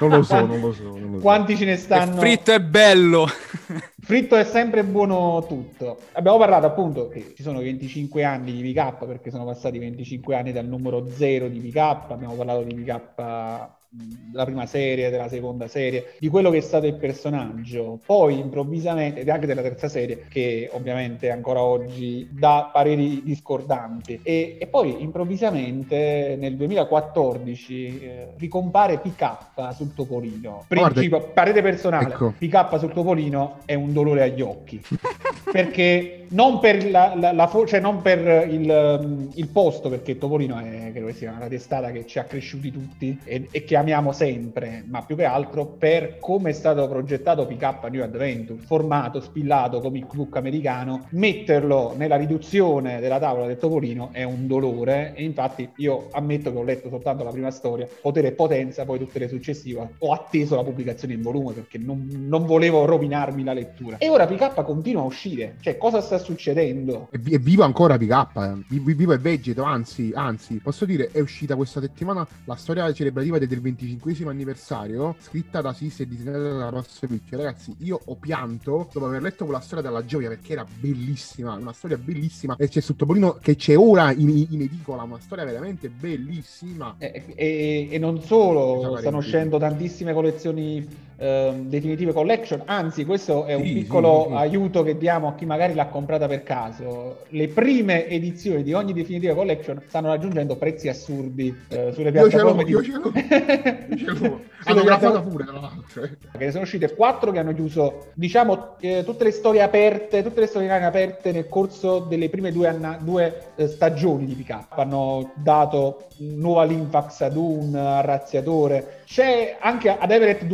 non lo so, non lo so, non lo so. Quanti ce ne stanno? Il fritto è bello. Fritto è sempre buono tutto. Abbiamo parlato appunto che ci sono 25 anni di VK perché sono passati 25 anni dal numero 0 di VK, abbiamo parlato di VK della prima serie, della seconda serie, di quello che è stato il personaggio. Poi improvvisamente, ed anche della terza serie, che ovviamente ancora oggi dà pareri discordanti. E, e poi improvvisamente nel 2014 eh, ricompare PK sul Topolino. Principio, parere personale, ecco. PK sul Topolino è un dolore agli occhi. perché non per, la, la, la fo- cioè non per il, il, posto, perché Topolino è credo che sia una testata che ci ha cresciuti tutti e, e che amiamo sempre, ma più che altro per come è stato progettato PK New Adventure, formato, spillato, comic book americano, metterlo nella riduzione della tavola del Topolino è un dolore e infatti io ammetto che ho letto soltanto la prima storia, potere e potenza, poi tutte le successive, ho atteso la pubblicazione in volume perché non, non volevo rovinarmi la lettura. E ora PK continua a uscire, cioè cosa sta succedendo? È, è vivo ancora PK, eh. vivo e vegeto, anzi, anzi, posso dire, è uscita questa settimana la storia celebrativa del 25 anniversario, scritta da Sis e disegnata da Ross Ricci. Ragazzi, io ho pianto dopo aver letto quella storia della gioia perché era bellissima, una storia bellissima. E c'è Sottopolino che c'è ora in, in edicola, una storia veramente bellissima. E, e, e non solo, stanno uscendo tantissime collezioni eh, definitive collection, anzi questo è un sì, piccolo sì, sì. aiuto che diamo a chi magari l'ha comprata per caso. Le prime edizioni di ogni definitiva collection stanno raggiungendo prezzi assurdi eh, sulle piattaforme. Io ce l'ho, di... io ce l'ho. hanno grafata pure tra l'altro che ne sono uscite quattro che hanno chiuso diciamo eh, tutte le storie aperte tutte le storie aperte nel corso delle prime due, anna- due eh, stagioni di PK hanno dato nuova Linfax ad un razziatore c'è anche ad Everett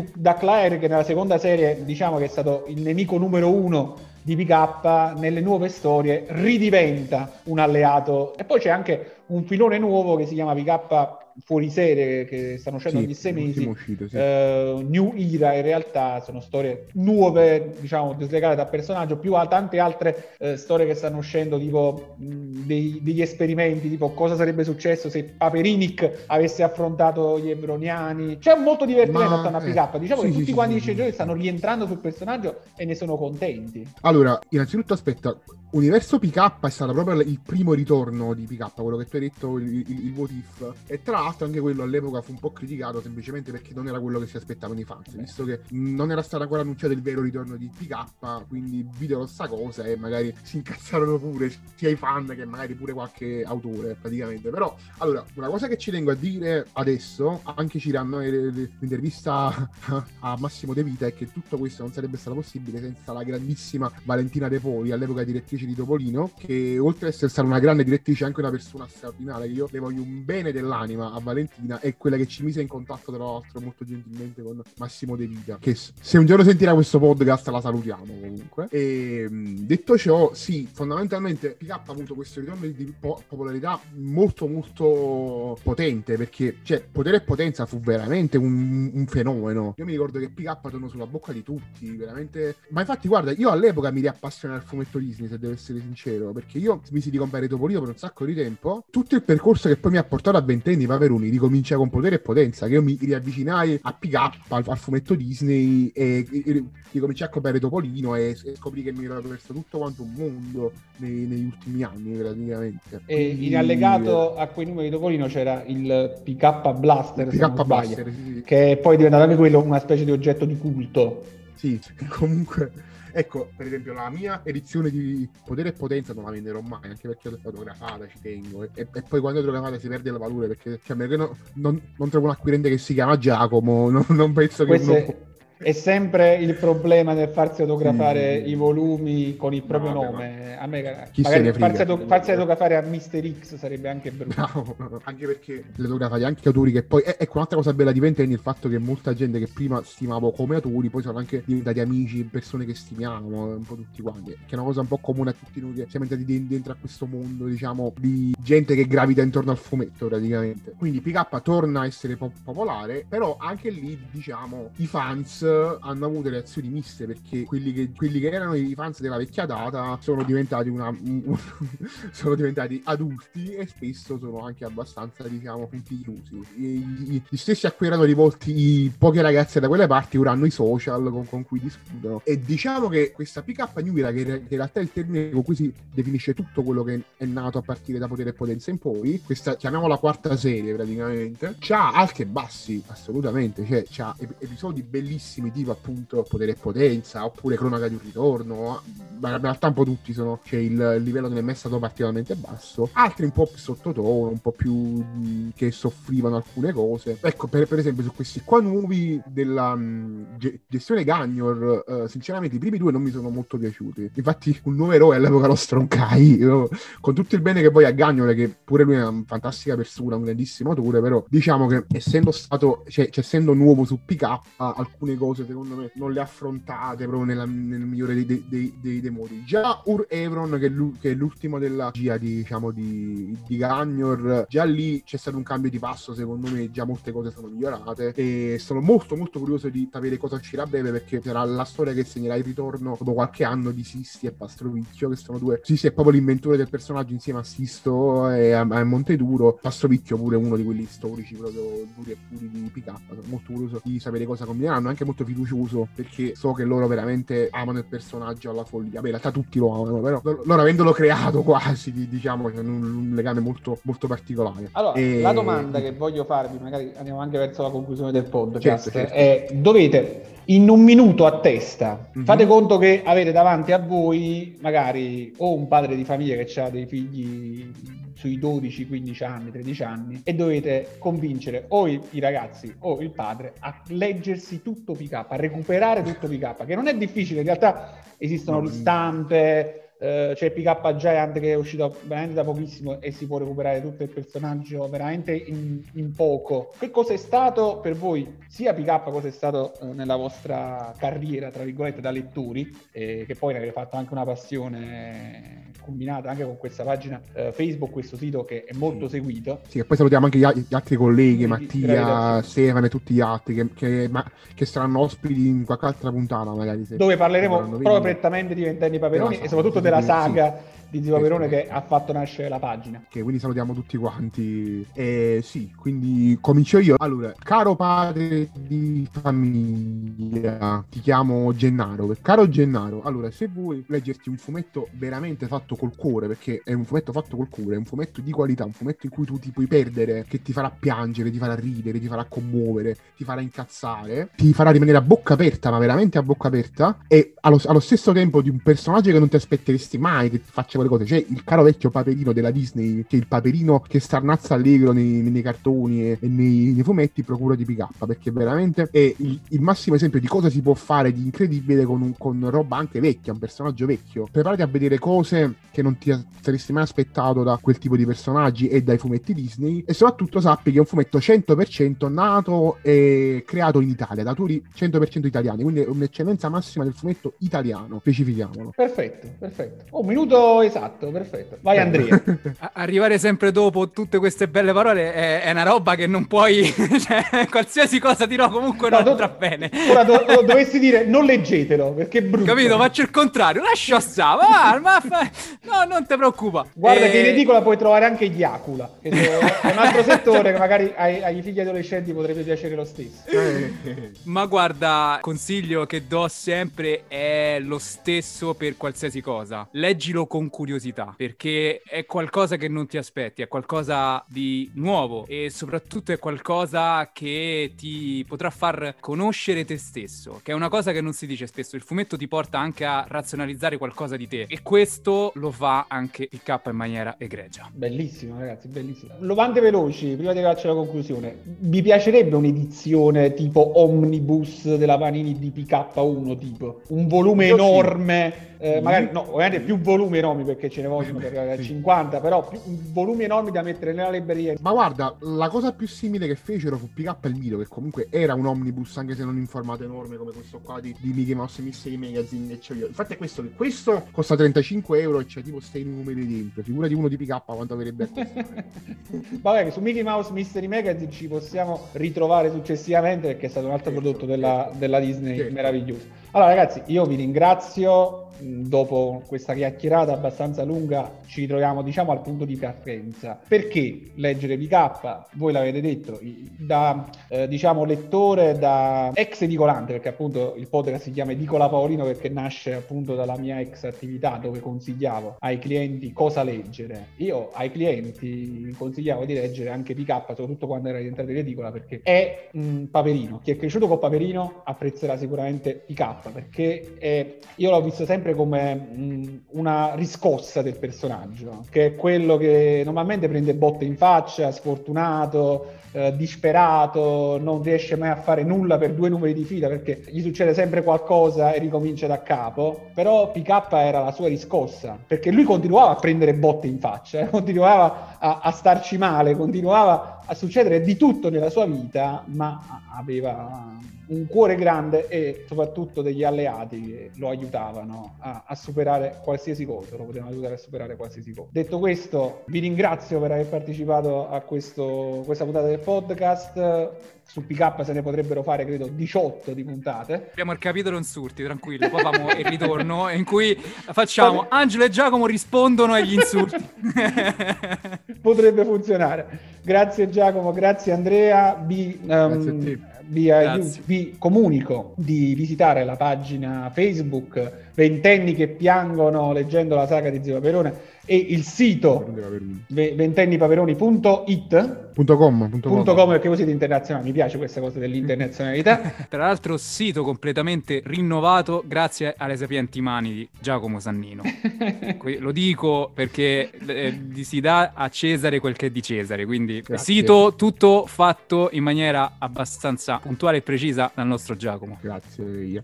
Duclair che nella seconda serie diciamo che è stato il nemico numero uno di PK nelle nuove storie ridiventa un alleato. E poi c'è anche un filone nuovo che si chiama PK fuori serie che stanno uscendo sì, ogni sei mesi. Uscito, sì. uh, New Era in realtà sono storie nuove, diciamo, dislegate dal personaggio, più a tante altre uh, storie che stanno uscendo, tipo mh, dei, degli esperimenti, tipo cosa sarebbe successo se Paperinic avesse affrontato gli ebroniani. C'è molto divertimento attorno a PK. Diciamo sì, che tutti quanti i sceneggiatori stanno rientrando sul personaggio e ne sono contenti. Allora, innanzitutto aspetta, Universo PK è stato proprio il primo ritorno di PK, quello che tu hai detto, il, il, il what if. E tra l'altro anche quello all'epoca fu un po' criticato semplicemente perché non era quello che si aspettavano i fans, visto che non era stato ancora annunciato il vero ritorno di PK, quindi videro sta cosa e magari si incazzarono pure sia i fan che magari pure qualche autore praticamente. Però, allora, una cosa che ci tengo a dire adesso, anche Ciranno l'intervista a Massimo De Vita, è che tutto questo non sarebbe stato possibile senza la grandissima Valentina De Poli, all'epoca direttrice direttrice di Topolino, che oltre ad essere stata una grande direttrice, è anche una persona straordinaria. Io le voglio un bene dell'anima a Valentina, è quella che ci mise in contatto, tra l'altro, molto gentilmente con Massimo De Vita. Che se un giorno sentirà questo podcast, la salutiamo comunque. E detto ciò, sì, fondamentalmente PK ha avuto questo ritorno di po- popolarità molto, molto potente perché, cioè, potere e potenza fu veramente un, un fenomeno. Io mi ricordo che PK tornò sulla bocca di tutti, veramente. Ma infatti, guarda, io all'epoca mi riappassionai al fumetto Disney, se devo essere sincero, perché io smisi di comprare Topolino per un sacco di tempo. Tutto il percorso che poi mi ha portato a ventenni Paperoni ricomincia con potere e potenza, che io mi riavvicinai a pick up al, al fumetto Disney e, e, e ricominciai a comprare Topolino e, e scoprì che mi ero perso tutto quanto un mondo nei, negli ultimi anni praticamente. E Quindi, in allegato a quei numeri di Topolino c'era il PK Blaster, PK Blaster sì, sì. che poi è diventato anche quello una specie di oggetto di culto. Sì, comunque Ecco, per esempio, la mia edizione di Potere e Potenza non la venderò mai, anche perché l'ho fotografata, ci tengo. E, e poi quando è fotografata si perde il valore, perché cioè, non, non, non, trovo un acquirente che si chiama Giacomo, non, non penso che Queste... uno è sempre il problema nel farsi autografare sì. i volumi con il proprio no, nome. A me, Chi magari farsi, auto- farsi autografare a Mister X sarebbe anche brutto. No, anche perché le autografate anche autori che poi. Eh, ecco, un'altra cosa bella di Venteni è il fatto che molta gente che prima stimavo come autori, poi sono anche diventati amici, persone che stimiamo, un po' tutti quanti. Che è una cosa un po' comune a tutti noi che siamo entrati dentro a questo mondo, diciamo, di gente che gravita intorno al fumetto praticamente. Quindi PK torna a essere po- popolare, però anche lì, diciamo, i fans hanno avuto reazioni miste perché quelli che, quelli che erano i fans della vecchia data sono diventati, una, sono diventati adulti e spesso sono anche abbastanza, diciamo, punti chiusi. Gli, stessi a cui erano rivolti poche ragazze da quelle parti ora hanno i social con, con cui discutono. E diciamo che questa pick up new era, che, che in realtà è il termine con cui si definisce tutto quello che è nato a partire da Potere e Potenza in poi, questa chiamiamola quarta serie praticamente, c'ha alti e bassi, assolutamente, cioè c'ha episodi bellissimi tipo appunto Potere e Potenza, oppure Cronaca di un ritorno, ma in realtà un po' tutti sono, cioè il, il livello non è mai stato particolarmente basso, altri un po' più sottotono, un po' più mh, che soffrivano alcune cose. Ecco, per, per, esempio su questi qua nuovi della mh, gestione Gagnor, uh, sinceramente i primi due non mi sono molto piaciuti. Infatti un nuovo eroe all'epoca lo stroncai, con tutto il bene che poi a Gagnor, che pure lui è una fantastica persona, un grandissimo autore, però diciamo che essendo stato, cioè, cioè essendo nuovo su PK, alcune cose secondo me non le affrontate proprio nella, nel migliore dei, dei, dei, dei, modi. Già Ur Evron, che, è l'ultimo della gia diciamo di, di Gagnor, già lì c'è stato un cambio di passo, secondo me già molte cose sono migliorate e sono molto molto curioso di sapere cosa uscirà a breve perché sarà la storia che segnerà il ritorno dopo qualche anno di Sisti e Pastrovicchio, che sono due... Sisti è proprio l'inventore del personaggio insieme a Sisto e a, a Monteduro, Pastrovicchio pure uno di quelli storici proprio duri e puri di PK. Sono molto curioso di sapere cosa combineranno, anche molto fiducioso perché so che loro veramente amano il personaggio alla follia. Beh, in realtà tutti lo amano, però loro avendolo creato quasi, diciamo, un, un legame molto, molto particolare. Allora, e... la domanda che voglio farvi, magari andiamo anche verso la conclusione del podcast, certo, certo. è dovete in un minuto a testa. Mm-hmm. Fate conto che avete davanti a voi magari o un padre di famiglia che ha dei figli sui 12, 15 anni, 13 anni e dovete convincere o i, i ragazzi o il padre a leggersi tutto PK, a recuperare tutto PK, che non è difficile, in realtà esistono no, ristampe, eh, c'è PK Giant che è uscito veramente da pochissimo e si può recuperare tutto il personaggio veramente in, in poco. Che cosa è stato per voi, sia PK cosa è stato eh, nella vostra carriera, tra virgolette, da lettori, eh, che poi ne avete fatto anche una passione combinata anche con questa pagina eh, Facebook, questo sito che è molto sì. seguito. Sì, e poi salutiamo anche gli, gli altri colleghi, Mattia, Stefano e tutti gli altri che, che, ma, che, saranno ospiti in qualche altra puntata magari. Dove parleremo proprio prettamente di Ventenni Paperoni e soprattutto della saga di Zio Paperone che ha fatto nascere la pagina. Che quindi salutiamo tutti quanti. E sì, quindi comincio io. Allora, caro padre di famiglia, ti chiamo Gennaro. Caro Gennaro, allora, se vuoi leggerti un fumetto veramente fatto col cuore, perché è un fumetto fatto col cuore, è un fumetto di qualità, un fumetto in cui tu ti puoi perdere, che ti farà piangere, ti farà ridere, ti farà commuovere, ti farà incazzare, ti farà rimanere a bocca aperta, ma veramente a bocca aperta, e allo, allo stesso tempo di un personaggio che non ti aspetteresti mai che ti faccia quelle cose. C'è il caro vecchio paperino della Disney, che è il paperino che starnazza allegro nei, nei cartoni e, e nei, nei, fumetti, procura di PK, perché veramente è il, il, massimo esempio di cosa si può fare di incredibile con, un, con roba anche vecchia, un personaggio vecchio. Preparati a vedere cose che non ti saresti mai aspettato da quel tipo di personaggi e dai fumetti Disney, e soprattutto sappi che è un fumetto 100% nato e creato in Italia, da autori 100% italiani, quindi è un'eccellenza massima del fumetto italiano, specifichiamolo. Perfetto, perfetto. Un minuto esatto perfetto. Vai Andrea. Arrivare sempre dopo tutte queste belle parole è, è una roba che non puoi... cioè, qualsiasi cosa dirò comunque no, non andrà bene. Ora do- dovessi dire non leggetelo, perché è brutto. Capito? Faccio il contrario. Lascia stare. Va, ma fa... No, non ti preoccupa. Guarda e... che in edicola puoi trovare anche gli Acula, che è un altro settore che magari ai, ai figli adolescenti potrebbe piacere lo stesso. ma guarda, consiglio che do sempre è lo stesso per qualsiasi cosa. Leggilo con curiosità perché è qualcosa che non ti aspetti, è qualcosa di nuovo e soprattutto è qualcosa che ti potrà far conoscere te stesso, che è una cosa che non si dice spesso. Il fumetto ti porta anche a razionalizzare qualcosa di te e questo lo fa anche il K in maniera egregia. Bellissimo, ragazzi, bellissimo. Lovande veloci, prima di arrivarci alla conclusione. Vi piacerebbe un'edizione tipo omnibus della Panini di PK1 tipo? Un volume Io enorme, sì. Eh, magari no, ovviamente più volume enorme enormi perché ce ne vogliono per sì. 50, però più, volumi enormi da mettere nella libreria. Ma guarda, la cosa più simile che fecero fu up il Milo, che comunque era un omnibus, anche se non in formato enorme come questo qua di, di Mickey Mouse Mystery Magazine c'ho io. Infatti è questo che questo costa 35 euro e c'è tipo 6 numeri dentro. Figura di uno di up quanto avrebbe a costare. Vabbè, su Mickey Mouse Mystery Magazine ci possiamo ritrovare successivamente perché è stato un altro certo, prodotto della, certo. della Disney certo. meraviglioso. Allora ragazzi, io vi ringrazio dopo questa chiacchierata abbastanza lunga ci ritroviamo diciamo al punto di partenza. Perché leggere PK voi l'avete detto da eh, diciamo lettore da ex edicolante perché appunto il podcast si chiama Edicola Paolino perché nasce appunto dalla mia ex attività dove consigliavo ai clienti cosa leggere. Io ai clienti consigliavo di leggere anche PK soprattutto quando era diventato in edicola perché è un Paperino. Chi è cresciuto con Paperino apprezzerà sicuramente PK perché è, io l'ho visto sempre sempre come mh, una riscossa del personaggio, che è quello che normalmente prende botte in faccia, sfortunato, eh, disperato, non riesce mai a fare nulla per due numeri di fila perché gli succede sempre qualcosa e ricomincia da capo. Però PK era la sua riscossa perché lui continuava a prendere botte in faccia, eh, continuava a, a starci male, continuava a succedere di tutto nella sua vita, ma aveva un cuore grande e soprattutto degli alleati che lo aiutavano a, a, superare qualsiasi cosa, lo potevano aiutare a superare qualsiasi cosa. Detto questo, vi ringrazio per aver partecipato a questo, questa puntata del podcast. Su PK se ne potrebbero fare, credo, 18 di puntate. Abbiamo il capitolo insulti, tranquillo. Poi facciamo il ritorno in cui facciamo Angelo e Giacomo rispondono agli insulti. Potrebbe funzionare. Grazie Giacomo, grazie Andrea. Vi, um, grazie a te. Vi, aiuto, vi, comunico di visitare la pagina Facebook Ventenni che piangono leggendo la saga di Zio Paperone e il sito ventennipaperoni.it .com, .com. .com perché voi siete internazionali, mi piace questa cosa dell'internazionalità. Tra l'altro sito completamente rinnovato grazie alle sapienti mani di Giacomo Sannino. Lo dico perché eh, si dà a Cesare quel che è di Cesare, quindi grazie. sito tutto fatto in maniera abbastanza puntuale e precisa dal nostro Giacomo. Grazie.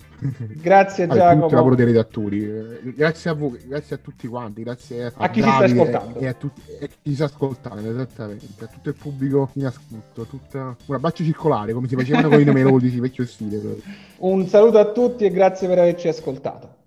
Grazie Giacomo. Tutto lavoro dei redattori. Eh, grazie a voi, grazie a tutti quanti, grazie a, a chi Davide ci sta ascoltando. E a, tutti, e a chi sta ascoltando, esattamente, a tutto il pubblico pubblico in ascolto. Tutta... Un abbraccio circolare, come si facevano con i numerologi vecchio stile. Proprio. Un saluto a tutti e grazie per averci ascoltato.